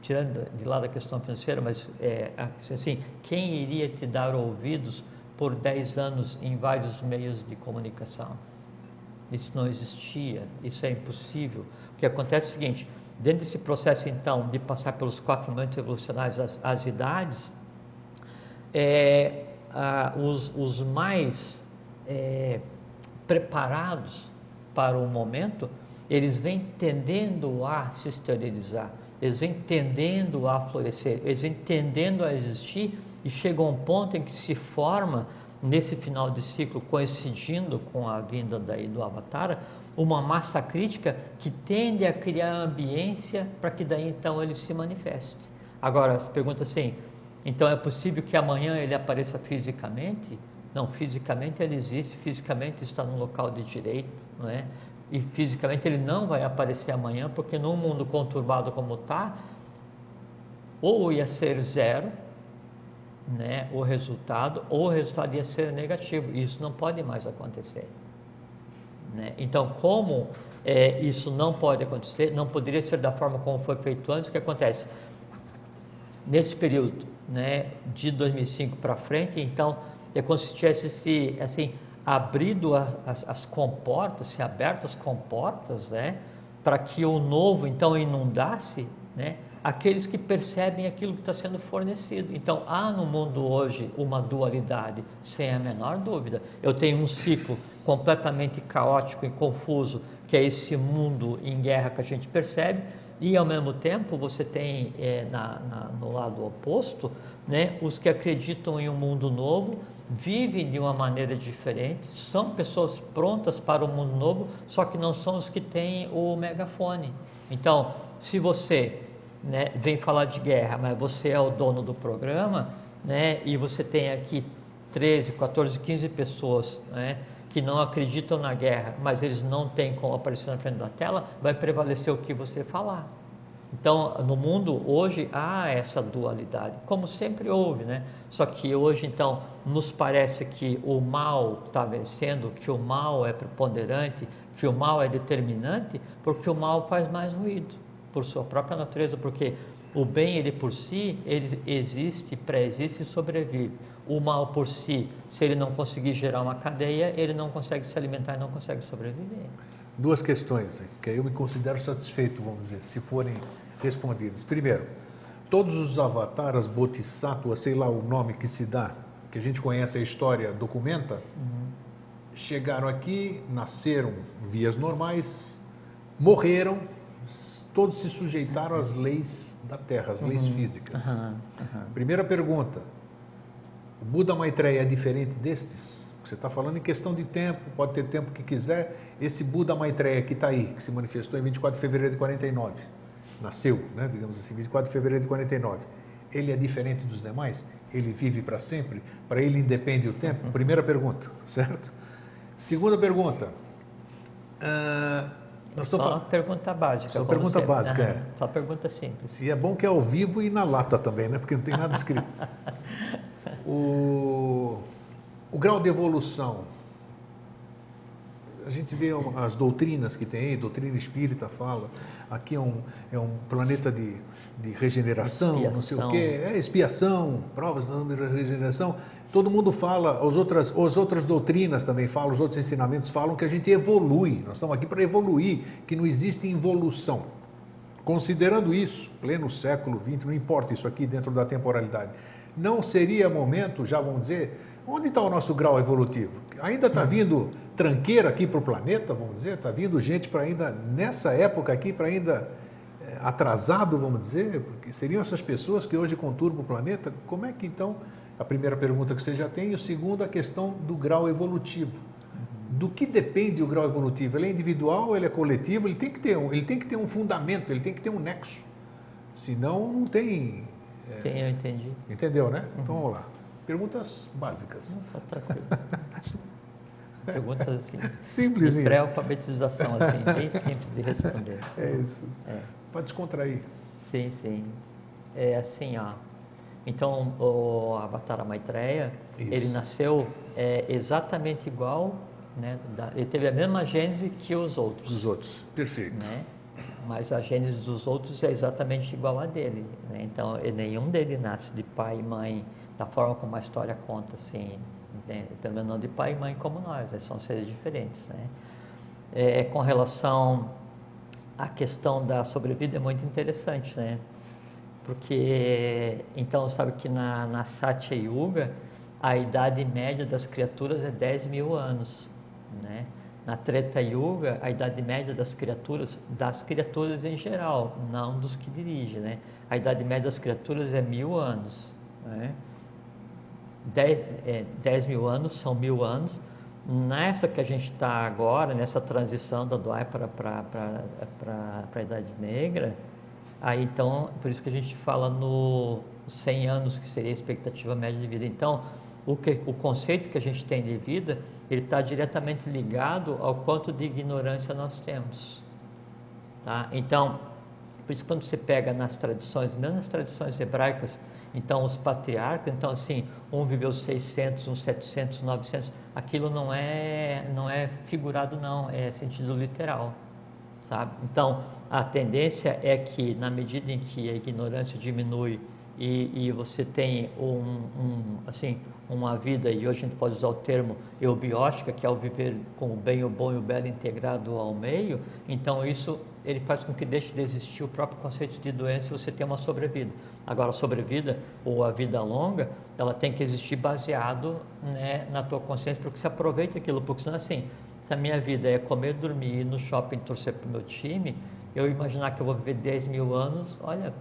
tirando de lado a questão financeira, mas é, assim, quem iria te dar ouvidos por 10 anos em vários meios de comunicação. Isso não existia, isso é impossível. O que acontece é o seguinte: dentro desse processo, então, de passar pelos quatro momentos evolucionários, as, as idades, é, a, os, os, mais é, preparados para o momento eles vêm tendendo a se esterilizar, eles vêm tendendo a florescer, eles vêm tendendo a existir e chega um ponto em que se forma, nesse final de ciclo, coincidindo com a vinda daí do Avatar, uma massa crítica que tende a criar ambiência para que daí então ele se manifeste. Agora, pergunta assim, então é possível que amanhã ele apareça fisicamente? Não, fisicamente ele existe, fisicamente está no local de direito, não é? E fisicamente ele não vai aparecer amanhã, porque num mundo conturbado como está, ou ia ser zero, né, o resultado, ou o resultado ia ser negativo. Isso não pode mais acontecer. Né? Então, como é, isso não pode acontecer, não poderia ser da forma como foi feito antes, o que acontece? Nesse período né, de 2005 para frente, então, é como se tivesse se, assim, abrido a, as, as comportas, se aberto as comportas, né, para que o novo, então, inundasse, né, aqueles que percebem aquilo que está sendo fornecido. Então, há no mundo hoje uma dualidade, sem a menor dúvida. Eu tenho um ciclo completamente caótico e confuso, que é esse mundo em guerra que a gente percebe, e ao mesmo tempo você tem é, na, na, no lado oposto né, os que acreditam em um mundo novo, vivem de uma maneira diferente, são pessoas prontas para o mundo novo, só que não são os que têm o megafone. Então, se você né, vem falar de guerra, mas você é o dono do programa, né, e você tem aqui 13, 14, 15 pessoas né, que não acreditam na guerra, mas eles não têm como aparecer na frente da tela, vai prevalecer o que você falar. Então, no mundo hoje há essa dualidade, como sempre houve, né? Só que hoje, então, nos parece que o mal está vencendo, que o mal é preponderante, que o mal é determinante, porque o mal faz mais ruído por sua própria natureza, porque o bem, ele por si, ele existe, pré-existe e sobrevive. O mal por si, se ele não conseguir gerar uma cadeia, ele não consegue se alimentar e não consegue sobreviver. Duas questões que eu me considero satisfeito, vamos dizer, se forem respondidas. Primeiro, todos os avataras, bodhisattvas, sei lá o nome que se dá, que a gente conhece a história, documenta, uhum. chegaram aqui, nasceram vias normais, morreram, todos se sujeitaram às leis da Terra, às leis uhum. físicas. Uhum. Uhum. Primeira pergunta: o Buda Maitreya é diferente destes? Você está falando em questão de tempo, pode ter tempo que quiser. Esse Buda Maitreya que está aí, que se manifestou em 24 de fevereiro de 49, nasceu, né, digamos assim, 24 de fevereiro de 49, ele é diferente dos demais? Ele vive para sempre? Para ele independe o tempo? Uhum. Primeira pergunta, certo? Segunda pergunta. Uh, nós só falando... pergunta básica. Só pergunta sempre. básica, é. Só pergunta simples. E é bom que é ao vivo e na lata também, né? Porque não tem nada escrito. o, o grau de evolução. A gente vê as doutrinas que tem aí, doutrina espírita fala, aqui é um, é um planeta de, de regeneração, expiação. não sei o quê, é expiação, provas da regeneração todo mundo fala, as outras, as outras doutrinas também falam, os outros ensinamentos falam que a gente evolui, nós estamos aqui para evoluir, que não existe involução. Considerando isso, pleno século XX, não importa isso aqui dentro da temporalidade, não seria momento, já vamos dizer, onde está o nosso grau evolutivo? Ainda está vindo tranqueira aqui para o planeta, vamos dizer, está vindo gente para ainda, nessa época aqui, para ainda atrasado, vamos dizer, porque seriam essas pessoas que hoje conturbam o planeta, como é que então a primeira pergunta que você já tem, e o segundo, a questão do grau evolutivo. Do que depende o grau evolutivo? Ele é individual, ele é coletivo, ele tem que ter um, ele tem que ter um fundamento, ele tem que ter um nexo. Senão não tem. É, tem, eu entendi. Entendeu, né? Uhum. Então vamos lá. Perguntas básicas. Não, tá tranquilo. Perguntas assim. Simples, Pré-alfabetização, assim, bem simples de responder. É isso. É. Pode descontrair. Sim, sim. É assim, ó. Então, o Avatar Maitreya, Isso. ele nasceu é, exatamente igual, né, da, ele teve a mesma gênese que os outros. Os outros, perfeito. Né? Mas a gênese dos outros é exatamente igual a dele. Né? Então, nenhum deles nasce de pai e mãe da forma como a história conta, assim, né? também não de pai e mãe como nós, né? são seres diferentes. Né? É, com relação à questão da sobrevida é muito interessante, né? porque então sabe que na, na Satya Yuga a idade média das criaturas é 10 mil anos, né? Na Treta Yuga, a idade média das criaturas, das criaturas em geral, não dos que dirigem, né? A idade média das criaturas é mil anos, né? Dez, é, dez mil anos são mil anos. Nessa que a gente está agora, nessa transição da Dwai para a Idade Negra, aí então, por isso que a gente fala no 100 anos, que seria a expectativa média de vida. Então, o, que, o conceito que a gente tem de vida ele está diretamente ligado ao quanto de ignorância nós temos. Tá? Então, por isso quando você pega nas tradições, mesmo nas tradições hebraicas, então os patriarcas, então assim, um viveu 600, um 700, 900, aquilo não é, não é figurado não, é sentido literal, sabe? Então, a tendência é que na medida em que a ignorância diminui e, e você tem um, um, assim, uma vida, e hoje a gente pode usar o termo eubiótica, que é o viver com o bem, o bom e o belo integrado ao meio, então isso ele faz com que deixe de existir o próprio conceito de doença e você tem uma sobrevida. Agora, a sobrevida ou a vida longa, ela tem que existir baseado né, na tua consciência, porque você aproveita aquilo, porque senão assim, se a minha vida é comer, dormir, ir no shopping, torcer para o meu time, eu imaginar que eu vou viver 10 mil anos, olha,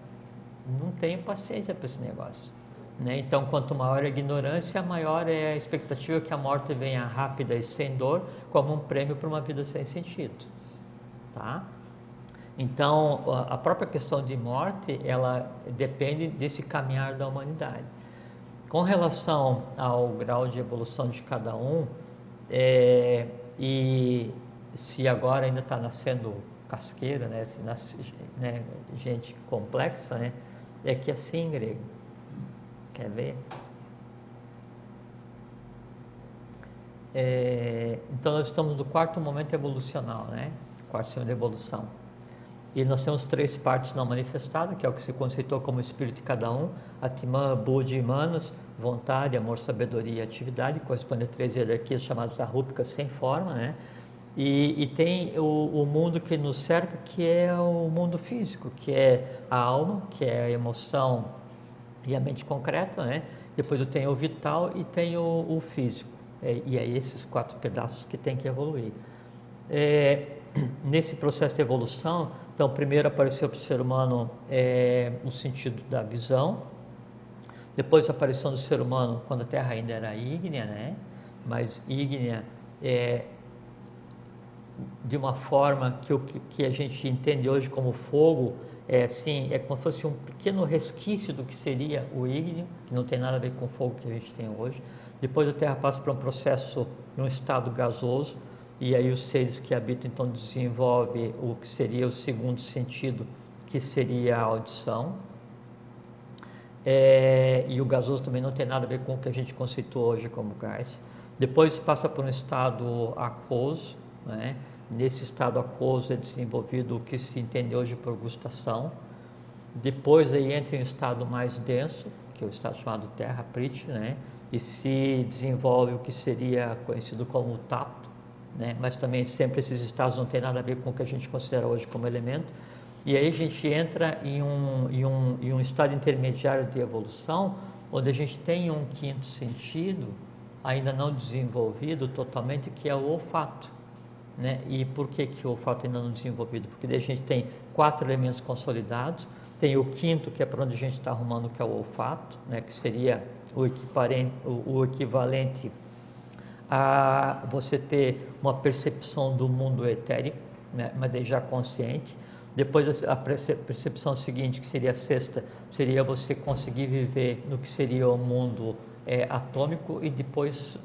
não tenho paciência para esse negócio. Né? Então, quanto maior a ignorância, maior é a expectativa que a morte venha rápida e sem dor, como um prêmio para uma vida sem sentido. Tá? Então, a própria questão de morte, ela depende desse caminhar da humanidade. Com relação ao grau de evolução de cada um, é, e se agora ainda está nascendo casqueira, né, se nasce, né, gente complexa, né, é que assim, grego. Quer ver? É, então nós estamos no quarto momento evolucional, né? Quarto sistema de evolução. E nós temos três partes não manifestadas, que é o que se conceitou como espírito de cada um, Atman, Buddha e Manas, vontade, amor, sabedoria e atividade, corresponde a três hierarquias chamadas arrúpicas sem forma, né? E, e tem o, o, mundo que nos cerca, que é o mundo físico, que é a alma, que é a emoção e a mente concreta, né? Depois eu tenho o vital e tenho o, o físico. É, e é esses quatro pedaços que tem que evoluir. É, nesse processo de evolução, então, primeiro apareceu para o ser humano é, o sentido da visão, depois apareceu no ser humano quando a Terra ainda era ígnea, né? Mas ígnea é, de uma forma que o que a gente entende hoje como fogo é assim, é como se fosse um pequeno resquício do que seria o ígneo, que não tem nada a ver com o fogo que a gente tem hoje. Depois a Terra passa por um processo, um estado gasoso, e aí os seres que habitam então desenvolvem o que seria o segundo sentido, que seria a audição. É, e o gasoso também não tem nada a ver com o que a gente conceitou hoje como gás. Depois passa por um estado aquoso, né? Nesse estado aquoso é desenvolvido o que se entende hoje por gustação. Depois aí entra em um estado mais denso, que é o estado chamado terra priti, né? E se desenvolve o que seria conhecido como tato, né? Mas também sempre esses estados não têm nada a ver com o que a gente considera hoje como elemento. E aí a gente entra em um, em um, em um estado intermediário de evolução, onde a gente tem um quinto sentido ainda não desenvolvido totalmente, que é o olfato. Né? E por que, que o olfato ainda não desenvolvido? Porque daí a gente tem quatro elementos consolidados, tem o quinto, que é para onde a gente está arrumando, que é o olfato, né? que seria o o, o equivalente a você ter uma percepção do mundo etérico, né? mas já consciente. Depois a percepção seguinte, que seria a sexta, seria você conseguir viver no que seria o mundo é, atômico e depois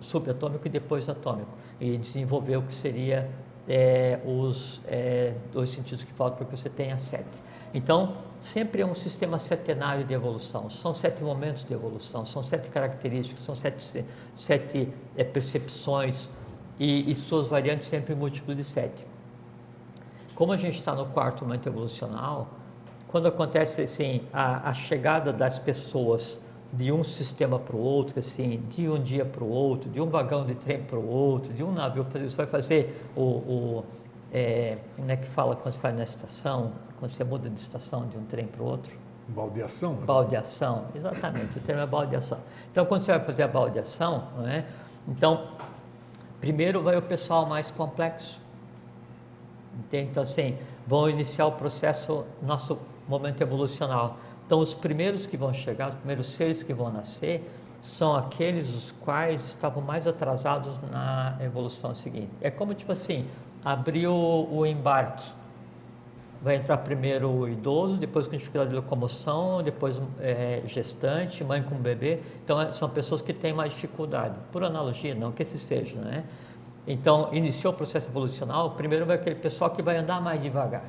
subatômico e depois atômico e desenvolver o que seria é, os é, dois sentidos que faltam para que você tenha sete. Então, sempre é um sistema setenário de evolução. São sete momentos de evolução, são sete características, são sete, sete é, percepções e, e, suas variantes sempre múltiplos de sete. Como a gente está no quarto momento evolucional, quando acontece assim, a, a chegada das pessoas de um sistema para o outro, assim, de um dia para o outro, de um vagão de trem para o outro, de um navio para Você vai fazer o, o é, como é que fala quando você faz na estação, quando você muda de estação de um trem para o outro? Baldeação. Né? Baldeação, exatamente, o termo é baldeação. Então, quando você vai fazer a baldeação, não é? então, Primeiro vai o pessoal mais complexo. Entende? Então, assim, vão iniciar o processo, nosso momento evolucional. Então, os primeiros que vão chegar, os primeiros seres que vão nascer, são aqueles os quais estavam mais atrasados na evolução seguinte. É como, tipo assim, abrir o, o embarque. Vai entrar primeiro o idoso, depois com dificuldade de locomoção, depois é, gestante, mãe com bebê. Então, é, são pessoas que têm mais dificuldade. Por analogia, não que esse seja, né? Então, iniciou o processo evolucional, primeiro vai aquele pessoal que vai andar mais devagar.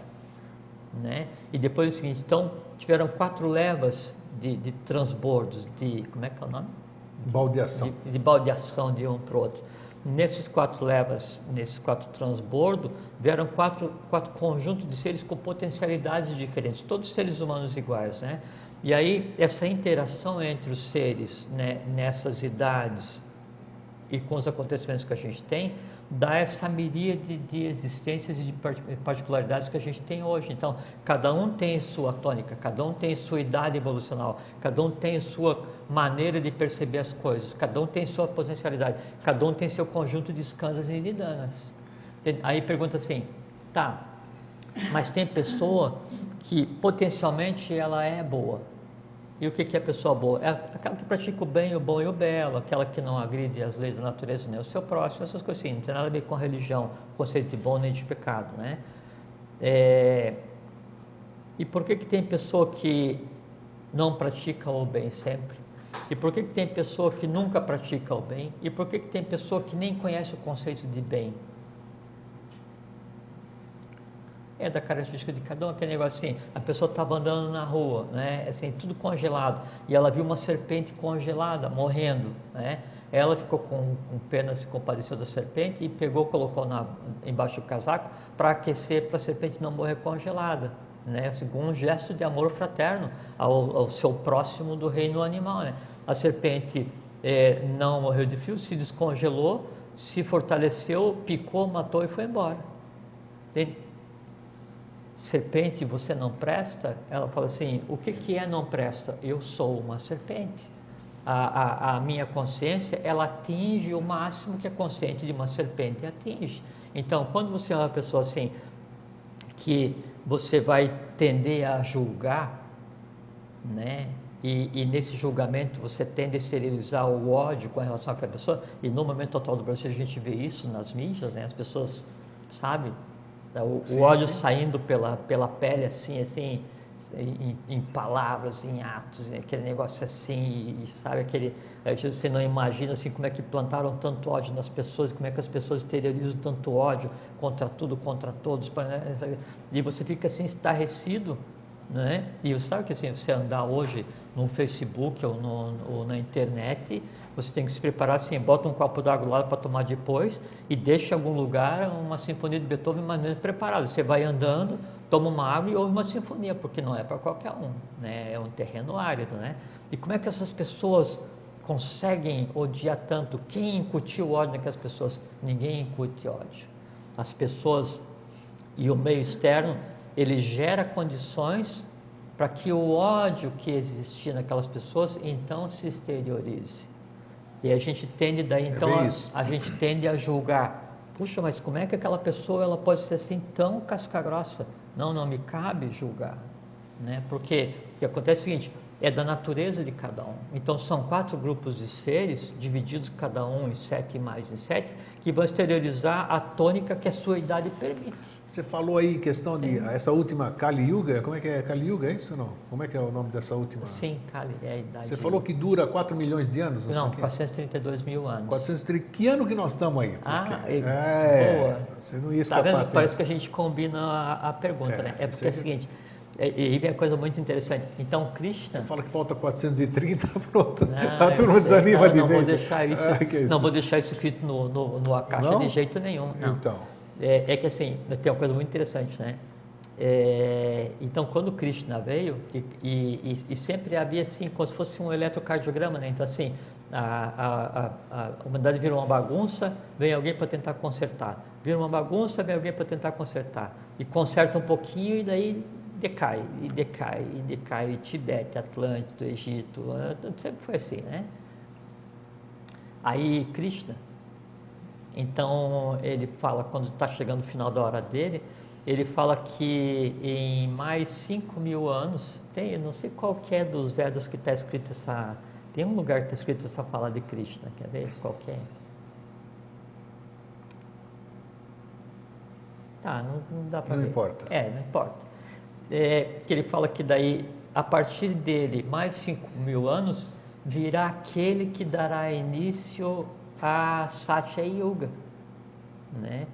Né? E depois o seguinte, então, tiveram quatro levas de, de transbordos, de, como é que é o nome? Baldeação. De, de baldeação de um para o outro. Nesses quatro levas, nesses quatro transbordos, vieram quatro, quatro conjuntos de seres com potencialidades diferentes, todos seres humanos iguais, né? E aí, essa interação entre os seres né, nessas idades e com os acontecimentos que a gente tem, dá essa miríade de existências e de particularidades que a gente tem hoje. Então, cada um tem sua tônica, cada um tem sua idade evolucional, cada um tem sua maneira de perceber as coisas, cada um tem sua potencialidade, cada um tem seu conjunto de escândalos e de danas. Aí pergunta assim, tá, mas tem pessoa que potencialmente ela é boa, e o que é pessoa boa? É aquela que pratica o bem, o bom e o belo, aquela que não agride as leis da natureza nem o seu próximo, essas coisas assim, não tem nada a ver com religião, conceito de bom nem de pecado, né? É... E por que que tem pessoa que não pratica o bem sempre? E por que que tem pessoa que nunca pratica o bem? E por que que tem pessoa que nem conhece o conceito de bem? É da característica de cada um, aquele negócio assim, a pessoa estava andando na rua, né, assim, tudo congelado, e ela viu uma serpente congelada, morrendo, né, ela ficou com, com pena, se compadeceu da serpente e pegou, colocou na, embaixo do casaco para aquecer, para a serpente não morrer congelada, né, assim, um gesto de amor fraterno ao, ao seu próximo do reino animal, né. A serpente é, não morreu de frio, se descongelou, se fortaleceu, picou, matou e foi embora. Entende? Serpente, você não presta? Ela fala assim: o que, que é não presta? Eu sou uma serpente. A, a, a, minha consciência, ela atinge o máximo que a consciência de uma serpente atinge. Então, quando você é uma pessoa assim, que você vai tender a julgar, né? E, e, nesse julgamento você tende a esterilizar o ódio com relação àquela pessoa, e no momento atual do Brasil a gente vê isso nas mídias, né? As pessoas, sabe, o, sim, o ódio sim. saindo pela, pela pele, assim, assim, em, em, palavras, em atos, aquele negócio assim, e, sabe, aquele. Você não imagina assim como é que plantaram tanto ódio nas pessoas, como é que as pessoas exteriorizam tanto ódio contra tudo, contra todos, né, e você fica assim estarrecido, né? E sabe que assim, você andar hoje no Facebook ou, no, ou na internet, você tem que se preparar assim, bota um copo d'água lá para tomar depois e deixa em algum lugar uma sinfonia de Beethoven mais ou menos preparada. Você vai andando, toma uma água e ouve uma sinfonia, porque não é para qualquer um, né? É um terreno árido, né? E como é que essas pessoas conseguem odiar tanto? Quem incutiu ódio naquelas pessoas? Ninguém incute ódio. As pessoas e o meio externo, ele gera condições para que o ódio que existia naquelas pessoas então se exteriorize. E a gente tende daí, é então, é a, a, gente tende a julgar. Puxa, mas como é que aquela pessoa ela pode ser assim tão casca grossa? Não, não me cabe julgar, né? Porque o que acontece é o seguinte, é da natureza de cada um. Então são quatro grupos de seres, divididos cada um em sete mais em sete, que vão exteriorizar a tônica que a sua idade permite. Você falou aí questão de essa última Kali Yuga, como é que é Kali Yuga, é isso ou não? Como é que é o nome dessa última? Sim, Kali é a idade. Você falou que dura 4 milhões de anos? Não, não 432 mil anos. 430, que ano que nós estamos aí? Porque, ah, é, boa. você não ia escapar. Tá vendo? Parece que a gente combina a, a pergunta, é, né? É porque é o seguinte, é, e vem a coisa muito interessante. Então, Krishna. Você fala que falta 430, pronto. Não, a turma desanima não, de não vez. Vou deixar isso, ah, é isso, não vou deixar isso escrito no, no, no caixa de jeito nenhum. Não. Então. É, é, que assim, tem uma coisa muito interessante, né? É, então, quando Krishna veio, e, e, e, sempre havia assim, como se fosse um eletrocardiograma, né? Então, assim, a, a, a, a humanidade vira uma bagunça, vem alguém para tentar consertar. Vira uma bagunça, vem alguém para tentar consertar. E conserta um pouquinho e daí decai, e decai, e decai, e Tibete, Atlântico, Egito, sempre foi assim, né? Aí Krishna, Então ele fala, quando está chegando o final da hora dele, ele fala que em mais 5 mil anos, tem, não sei qual é dos Vedas que está escrito essa. Tem um lugar que está escrito essa fala de Krishna, quer ver? Qual que é? Tá, não, não dá para ver. Não importa. É, não importa. É, que ele fala que daí, a partir dele, mais 5 mil anos, virá aquele que dará início a Satya Yuga, né?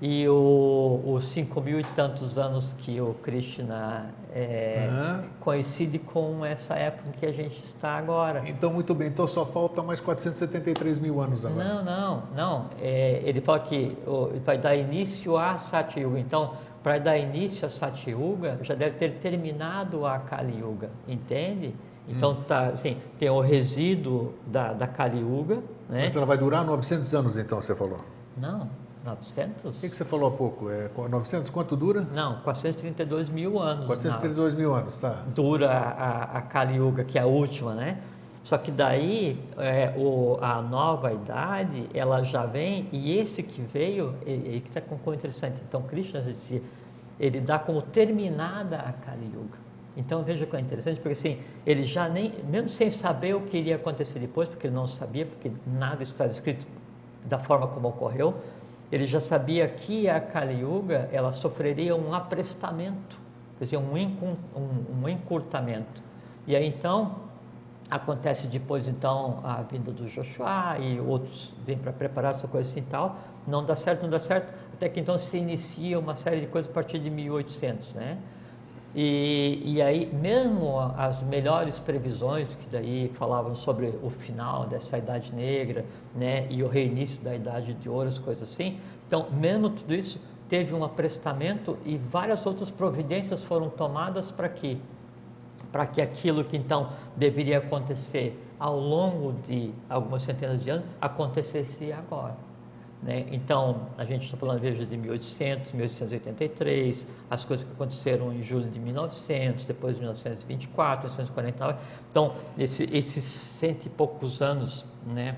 E o, os cinco mil e tantos anos que o Krishna é, Aham. coincide com essa época em que a gente está agora. Então, muito bem. Então, só falta mais 473 mil anos agora. Não, não, não. É, ele fala que ele vai dar início a Satya Yuga. Então, para dar início a Satya Yuga, já deve ter terminado a Kali Yuga, entende? Então, Hum. tá, assim, tem o resíduo da, da Kali Yuga, né? Mas ela vai durar 900 anos, então, você falou. Não, 900? O que, que você falou há pouco? É, 900 quanto dura? Não, 432 mil anos. 432 mil anos, tá. dura a, a Kali Yuga, que é a última, né? Só que daí é, o, a nova idade, ela já vem, e esse que veio, e, e que está com coisa interessante. Então, Krishna dizia, ele dá como terminada a Kali Yuga. Então, veja que é interessante, porque assim, ele já nem, mesmo sem saber o que iria acontecer depois, porque ele não sabia, porque nada estava escrito da forma como ocorreu, ele já sabia que a Kali Yuga, ela sofreria um aprestamento, quer dizer, um, um, um encurtamento. E aí, então, acontece depois, então, a vinda do Joshua e outros vêm para preparar essa coisa assim e tal, não dá certo, não dá certo, até que então se inicia uma série de coisas a partir de 1800, né? E, e aí, mesmo as melhores previsões, que daí falavam sobre o final dessa Idade Negra, né, e o reinício da Idade de Ouro, as coisas assim, então, mesmo tudo isso, teve um aprestamento e várias outras providências foram tomadas para que, para que aquilo que então deveria acontecer ao longo de algumas centenas de anos acontecesse agora. Né? Então, a gente está falando, veja, de 1800, 1883, as coisas que aconteceram em julho de 1900, depois de 1924, 1949. Então, esse, esses cento e poucos anos né,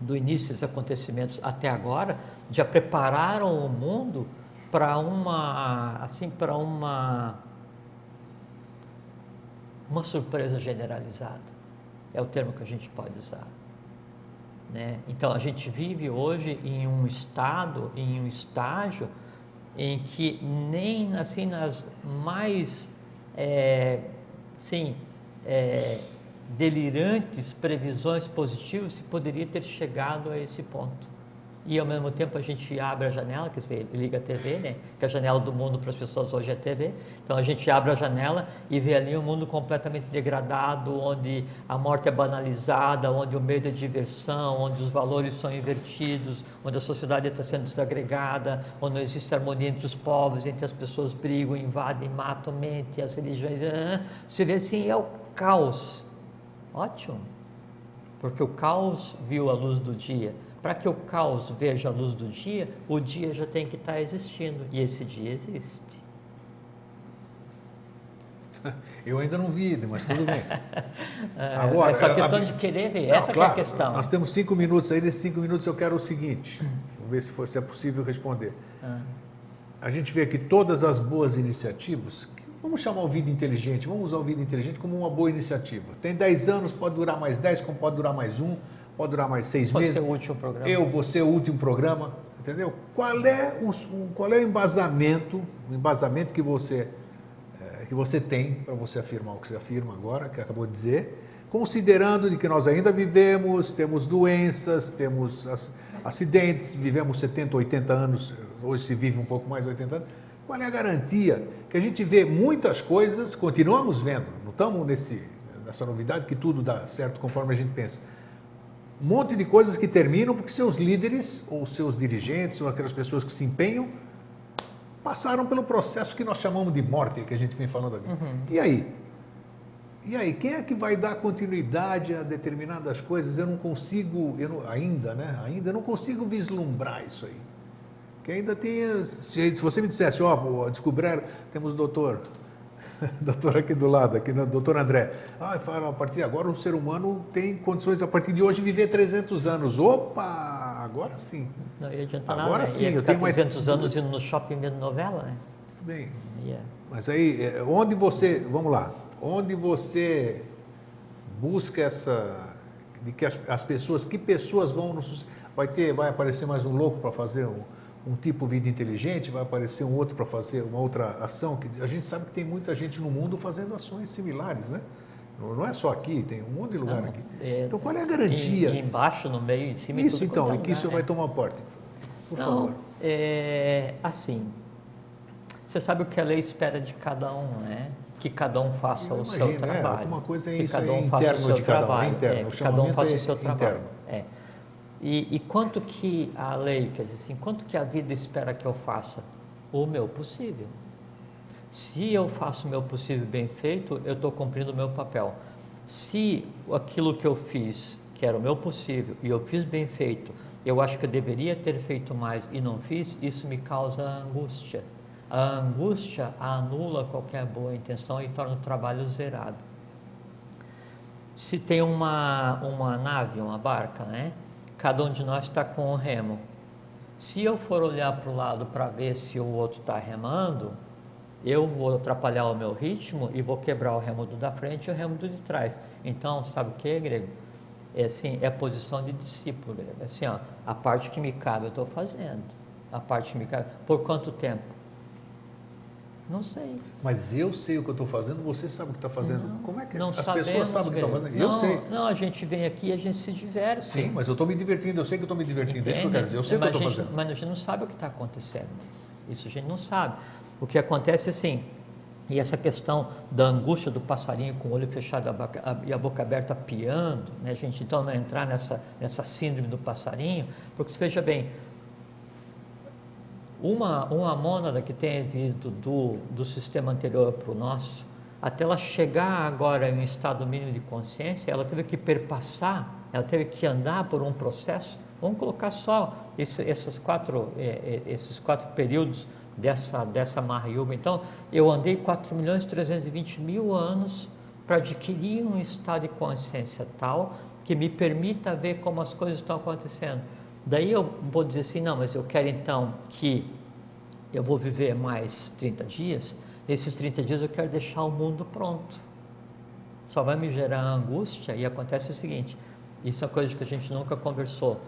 do início dos acontecimentos até agora já prepararam o mundo para uma, assim, para uma, uma surpresa generalizada. É o termo que a gente pode usar. Né? Então a gente vive hoje em um estado, em um estágio em que nem assim nas mais é, sim, é, delirantes previsões positivas se poderia ter chegado a esse ponto. E ao mesmo tempo a gente abre a janela, quer dizer, liga a TV, né? Que a janela do mundo para as pessoas hoje é TV. Então a gente abre a janela e vê ali um mundo completamente degradado, onde a morte é banalizada, onde o medo é diversão, onde os valores são invertidos, onde a sociedade está sendo desagregada, onde não existe harmonia entre os povos, entre as pessoas brigam, invadem, matam, mentem, as religiões. Você vê assim, é o caos. Ótimo. Porque o caos viu a luz do dia. Para que o caos veja a luz do dia, o dia já tem que estar existindo. E esse dia existe. Eu ainda não vi, mas tudo bem. É, Agora, essa a- questão a- de querer ver, Não, essa que é claro, a questão. Nós temos cinco minutos aí, nesses cinco minutos eu quero o seguinte, vou ver se, for, se é possível responder. Ah. A gente vê aqui todas as boas iniciativas, que- vamos chamar o Vida Inteligente, vamos usar o Vida Inteligente como uma boa iniciativa. Tem 10 anos, pode durar mais 10, como pode durar mais um, pode durar mais seis Pode meses. ser o último programa. Eu vou ser o último programa, entendeu? Qual é o, qual é o embasamento, o embasamento que você eh, que você tem para você afirmar o que você afirma agora, que acabou de dizer, considerando de que nós ainda vivemos, temos doenças, temos acidentes, vivemos 70, 80 anos, hoje se vive um pouco mais de 80 anos. Qual é a garantia que a gente vê muitas coisas, continuamos vendo, não estamos nesse, nessa novidade que tudo dá certo conforme a gente pensa um monte de coisas que terminam porque seus líderes ou seus dirigentes ou aquelas pessoas que se empenham passaram pelo processo que nós chamamos de morte, que a gente vem falando aqui. E aí? E aí, quem é que vai dar continuidade a determinadas coisas? Eu não consigo, eu não- ainda, né? Ainda não consigo vislumbrar isso aí. Que ainda tem, se, se você me dissesse, ó, pô, descobriram, temos o doutor, doutor aqui do lado, aqui, né, doutor André, ah, fala, a partir de agora o ser humano tem condições, a partir de hoje, viver 300 anos. Opa, agora sim. Não ia adiantar Agora nada. sim, ia eu ficar tenho uma- 300 anos indo no shopping vendo novela, né? Tudo bem. Ia. Mas aí, é, onde você, vamos lá, onde você busca essa, de que as, as pessoas, que pessoas vão no, vai ter, vai aparecer mais um louco para fazer um, um tipo vida inteligente, vai aparecer um outro para fazer uma outra ação, que a gente sabe que tem muita gente no mundo fazendo ações similares, né? Não, é só aqui, tem um monte de lugar Não, aqui. é- então qual é a garantia? E, e embaixo, no meio, em cima. Isso então, é e que lugar, o senhor né? vai tomar parte, por Não, favor. é assim. Você sabe o que a lei espera de cada um, né? Que cada um faça Eu o seu é, trabalho. alguma coisa é que isso cada aí, um faça interno o seu de cada um, é trabalho, interno, é, que cada um chamamento faça é o seu trabalho. interno. É. E, e quanto que a lei, quer dizer assim, quanto que a vida espera que eu faça? O meu possível. Se eu faço o meu possível bem feito, eu estou cumprindo o meu papel. Se aquilo que eu fiz, que era o meu possível, e eu fiz bem feito, eu acho que eu deveria ter feito mais e não fiz, isso me causa angústia. A angústia anula qualquer boa intenção e torna o trabalho zerado. Se tem uma, uma nave, uma barca, né? Cada um de nós está com um remo. Se eu for olhar para o lado para ver se o outro está remando, eu vou atrapalhar o meu ritmo e vou quebrar o remo do da frente e o remo do de trás. Então, sabe o que, grego? É assim, é posição de discípulo, grego. É assim, ó, a parte que me cabe eu estou fazendo. A parte que me cabe. Por quanto tempo? Não sei. Mas eu sei o que eu estou fazendo, você sabe o que está fazendo. Não, Como é que as sabemos, pessoas sabem o que estão grego. fazendo? Eu Não, sei. Não, a gente vem aqui e a gente se diverte. Sim, mas eu estou me divertindo, eu sei que eu estou me divertindo. É isso que eu quero dizer, eu sei o que eu estou a fazendo. Mas a gente não sabe o que está acontecendo. Isso a gente não sabe. O que acontece é assim, e essa questão da angústia do passarinho com o olho fechado a a- e a boca aberta piando, né, gente? Então não entrar nessa, nessa síndrome do passarinho, porque veja bem, uma, uma mônada que tenha vindo do, do sistema anterior para o nosso, até ela chegar agora em um estado mínimo de consciência, ela teve que perpassar, ela teve que andar por um processo. Vamos colocar só esse, esses, quatro, eh, eh, esses quatro períodos dessa, dessa Mahayuga. Então, eu andei 4 milhões e 320 mil anos para adquirir um estado de consciência tal que me permita ver como as coisas estão acontecendo. Daí eu vou dizer assim, não, mas eu quero então que eu vou viver mais 30 dias, esses 30 dias eu quero deixar o mundo pronto. Só vai me gerar angústia e acontece o seguinte, isso é uma coisa que a gente nunca conversou.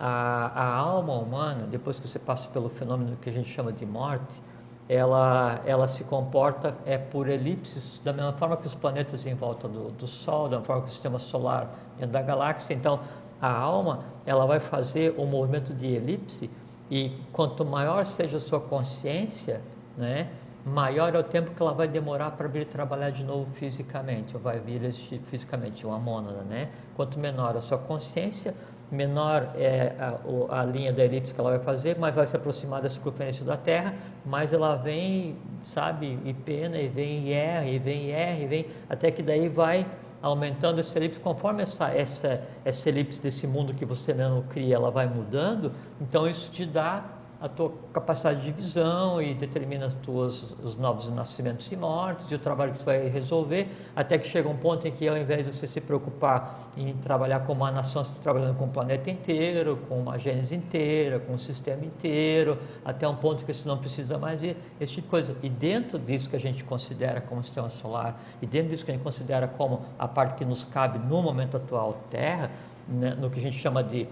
A, a alma humana, depois que você passa pelo fenômeno que a gente chama de morte, ela, ela se comporta é por elipses, da mesma forma que os planetas em volta do, do Sol, da mesma forma que o sistema solar dentro da galáxia. Então, a alma ela vai fazer um movimento de elipse e quanto maior seja a sua consciência, né, maior é o tempo que ela vai demorar para vir trabalhar de novo fisicamente, ou vai vir existir fisicamente, uma mônada, né? Quanto menor a sua consciência, menor é a, o- a linha da elipse que ela vai fazer, mais vai se aproximar da circunferência da Terra, mais ela vem, sabe, e pena, e vem e erra, e vem e erra, e vem, até que daí vai aumentando essa elipse, conforme essa, essa, essa elipse desse mundo que você mesmo cria, ela vai mudando, então isso te dá a tua capacidade de visão e determina as tuas, os novos nascimentos e mortes, e o trabalho que você vai resolver, até que chega um ponto em que ao invés de você se preocupar em trabalhar com uma nação, você está trabalhando com o planeta inteiro, com uma gênese inteira, com um sistema inteiro, até um ponto que você não precisa mais de esse tipo de coisa. E dentro disso que a gente considera como sistema solar, e dentro disso que a gente considera como a parte que nos cabe no momento atual Terra, né, no que a gente chama de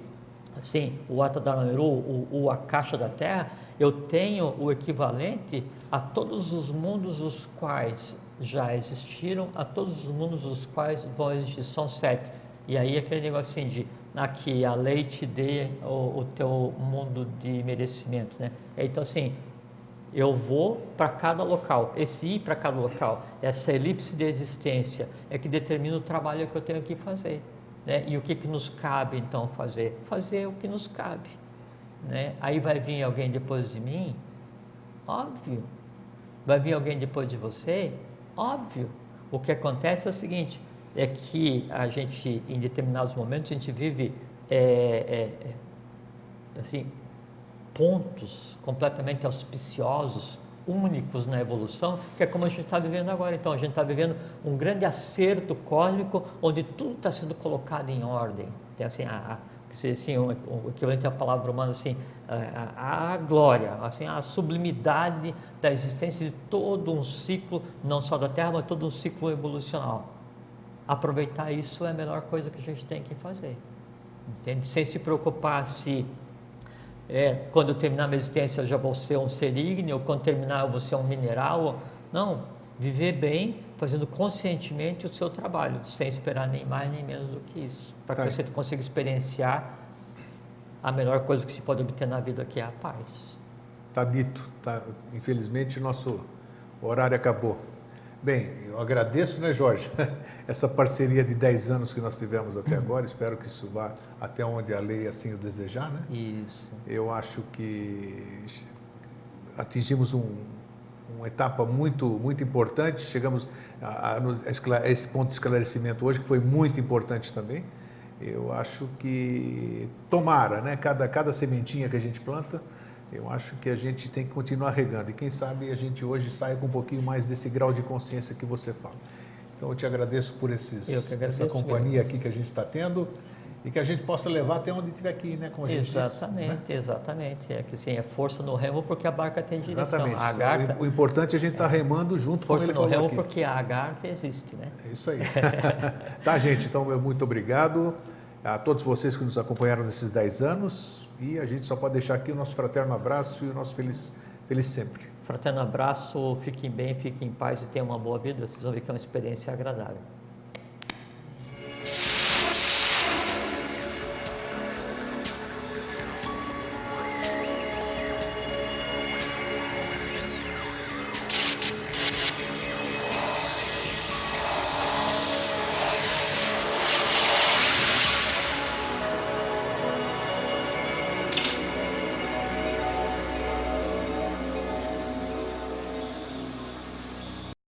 assim, o Atadamaru, o, o a caixa da Terra, eu tenho o equivalente a todos os mundos os quais já existiram, a todos os mundos os quais vão existir, são sete. E aí aquele negócio assim de aqui a lei te dê o, o teu mundo de merecimento, né? Então assim, eu vou para cada local. Esse ir para cada local, essa elipse de existência é que determina o trabalho que eu tenho que fazer. Né? E o que, que nos cabe então fazer? Fazer o que nos cabe. Né? Aí vai vir alguém depois de mim? Óbvio. Vai vir alguém depois de você? Óbvio. O que acontece é o seguinte: é que a gente, em determinados momentos, a gente vive é, é, é, assim, pontos completamente auspiciosos, únicos na evolução, que é como a gente está vivendo agora. Então, a gente está vivendo um grande acerto cósmico, onde tudo está sendo colocado em ordem. Tem assim, a, a assim, o, o equivalente à palavra romana, assim, a, a, glória, assim, a sublimidade da existência de todo um ciclo, não só da Terra, mas todo um ciclo evolucional. Aproveitar isso é a melhor coisa que a gente tem que fazer. Entende? Sem se preocupar se é, quando eu terminar minha existência eu já vou ser um ser ígneo, ou quando terminar eu vou ser um mineral. Não, viver bem, fazendo conscientemente o seu trabalho, sem esperar nem mais nem menos do que isso, para que tá. você consiga experienciar a melhor coisa que se pode obter na vida, que é a paz. Está dito, tá, infelizmente nosso horário acabou. Bem, eu agradeço, né, Jorge, essa parceria de 10 anos que nós tivemos até agora. Espero que isso vá até onde a lei assim o desejar, né? Isso. Eu acho que atingimos um, uma etapa muito, muito importante. Chegamos a, a, a, esse ponto de esclarecimento hoje, que foi muito importante também. Eu acho que tomara, né? Cada, cada sementinha que a gente planta, eu acho que a gente tem que continuar regando. E quem sabe a gente hoje saia com um pouquinho mais desse grau de consciência que você fala. Então eu te agradeço por esses, essa companhia aqui que a gente está tendo e que a gente possa levar até onde tiver aqui, né? Como a gente exatamente, disse, né? exatamente. É que sim, é força no remo porque a barca tem direção. Exatamente. A garta, o importante é a gente estar tá remando junto com ele falou no remo aqui. porque a garta existe, né? É isso aí. tá, gente. Então, meu muito obrigado a todos vocês que nos acompanharam nesses 10 anos e a gente só pode deixar aqui o nosso fraterno abraço e o nosso feliz, feliz sempre. Fraterno abraço, fiquem bem, fiquem em paz e tenham uma boa vida. Vocês vão ver que é uma experiência agradável.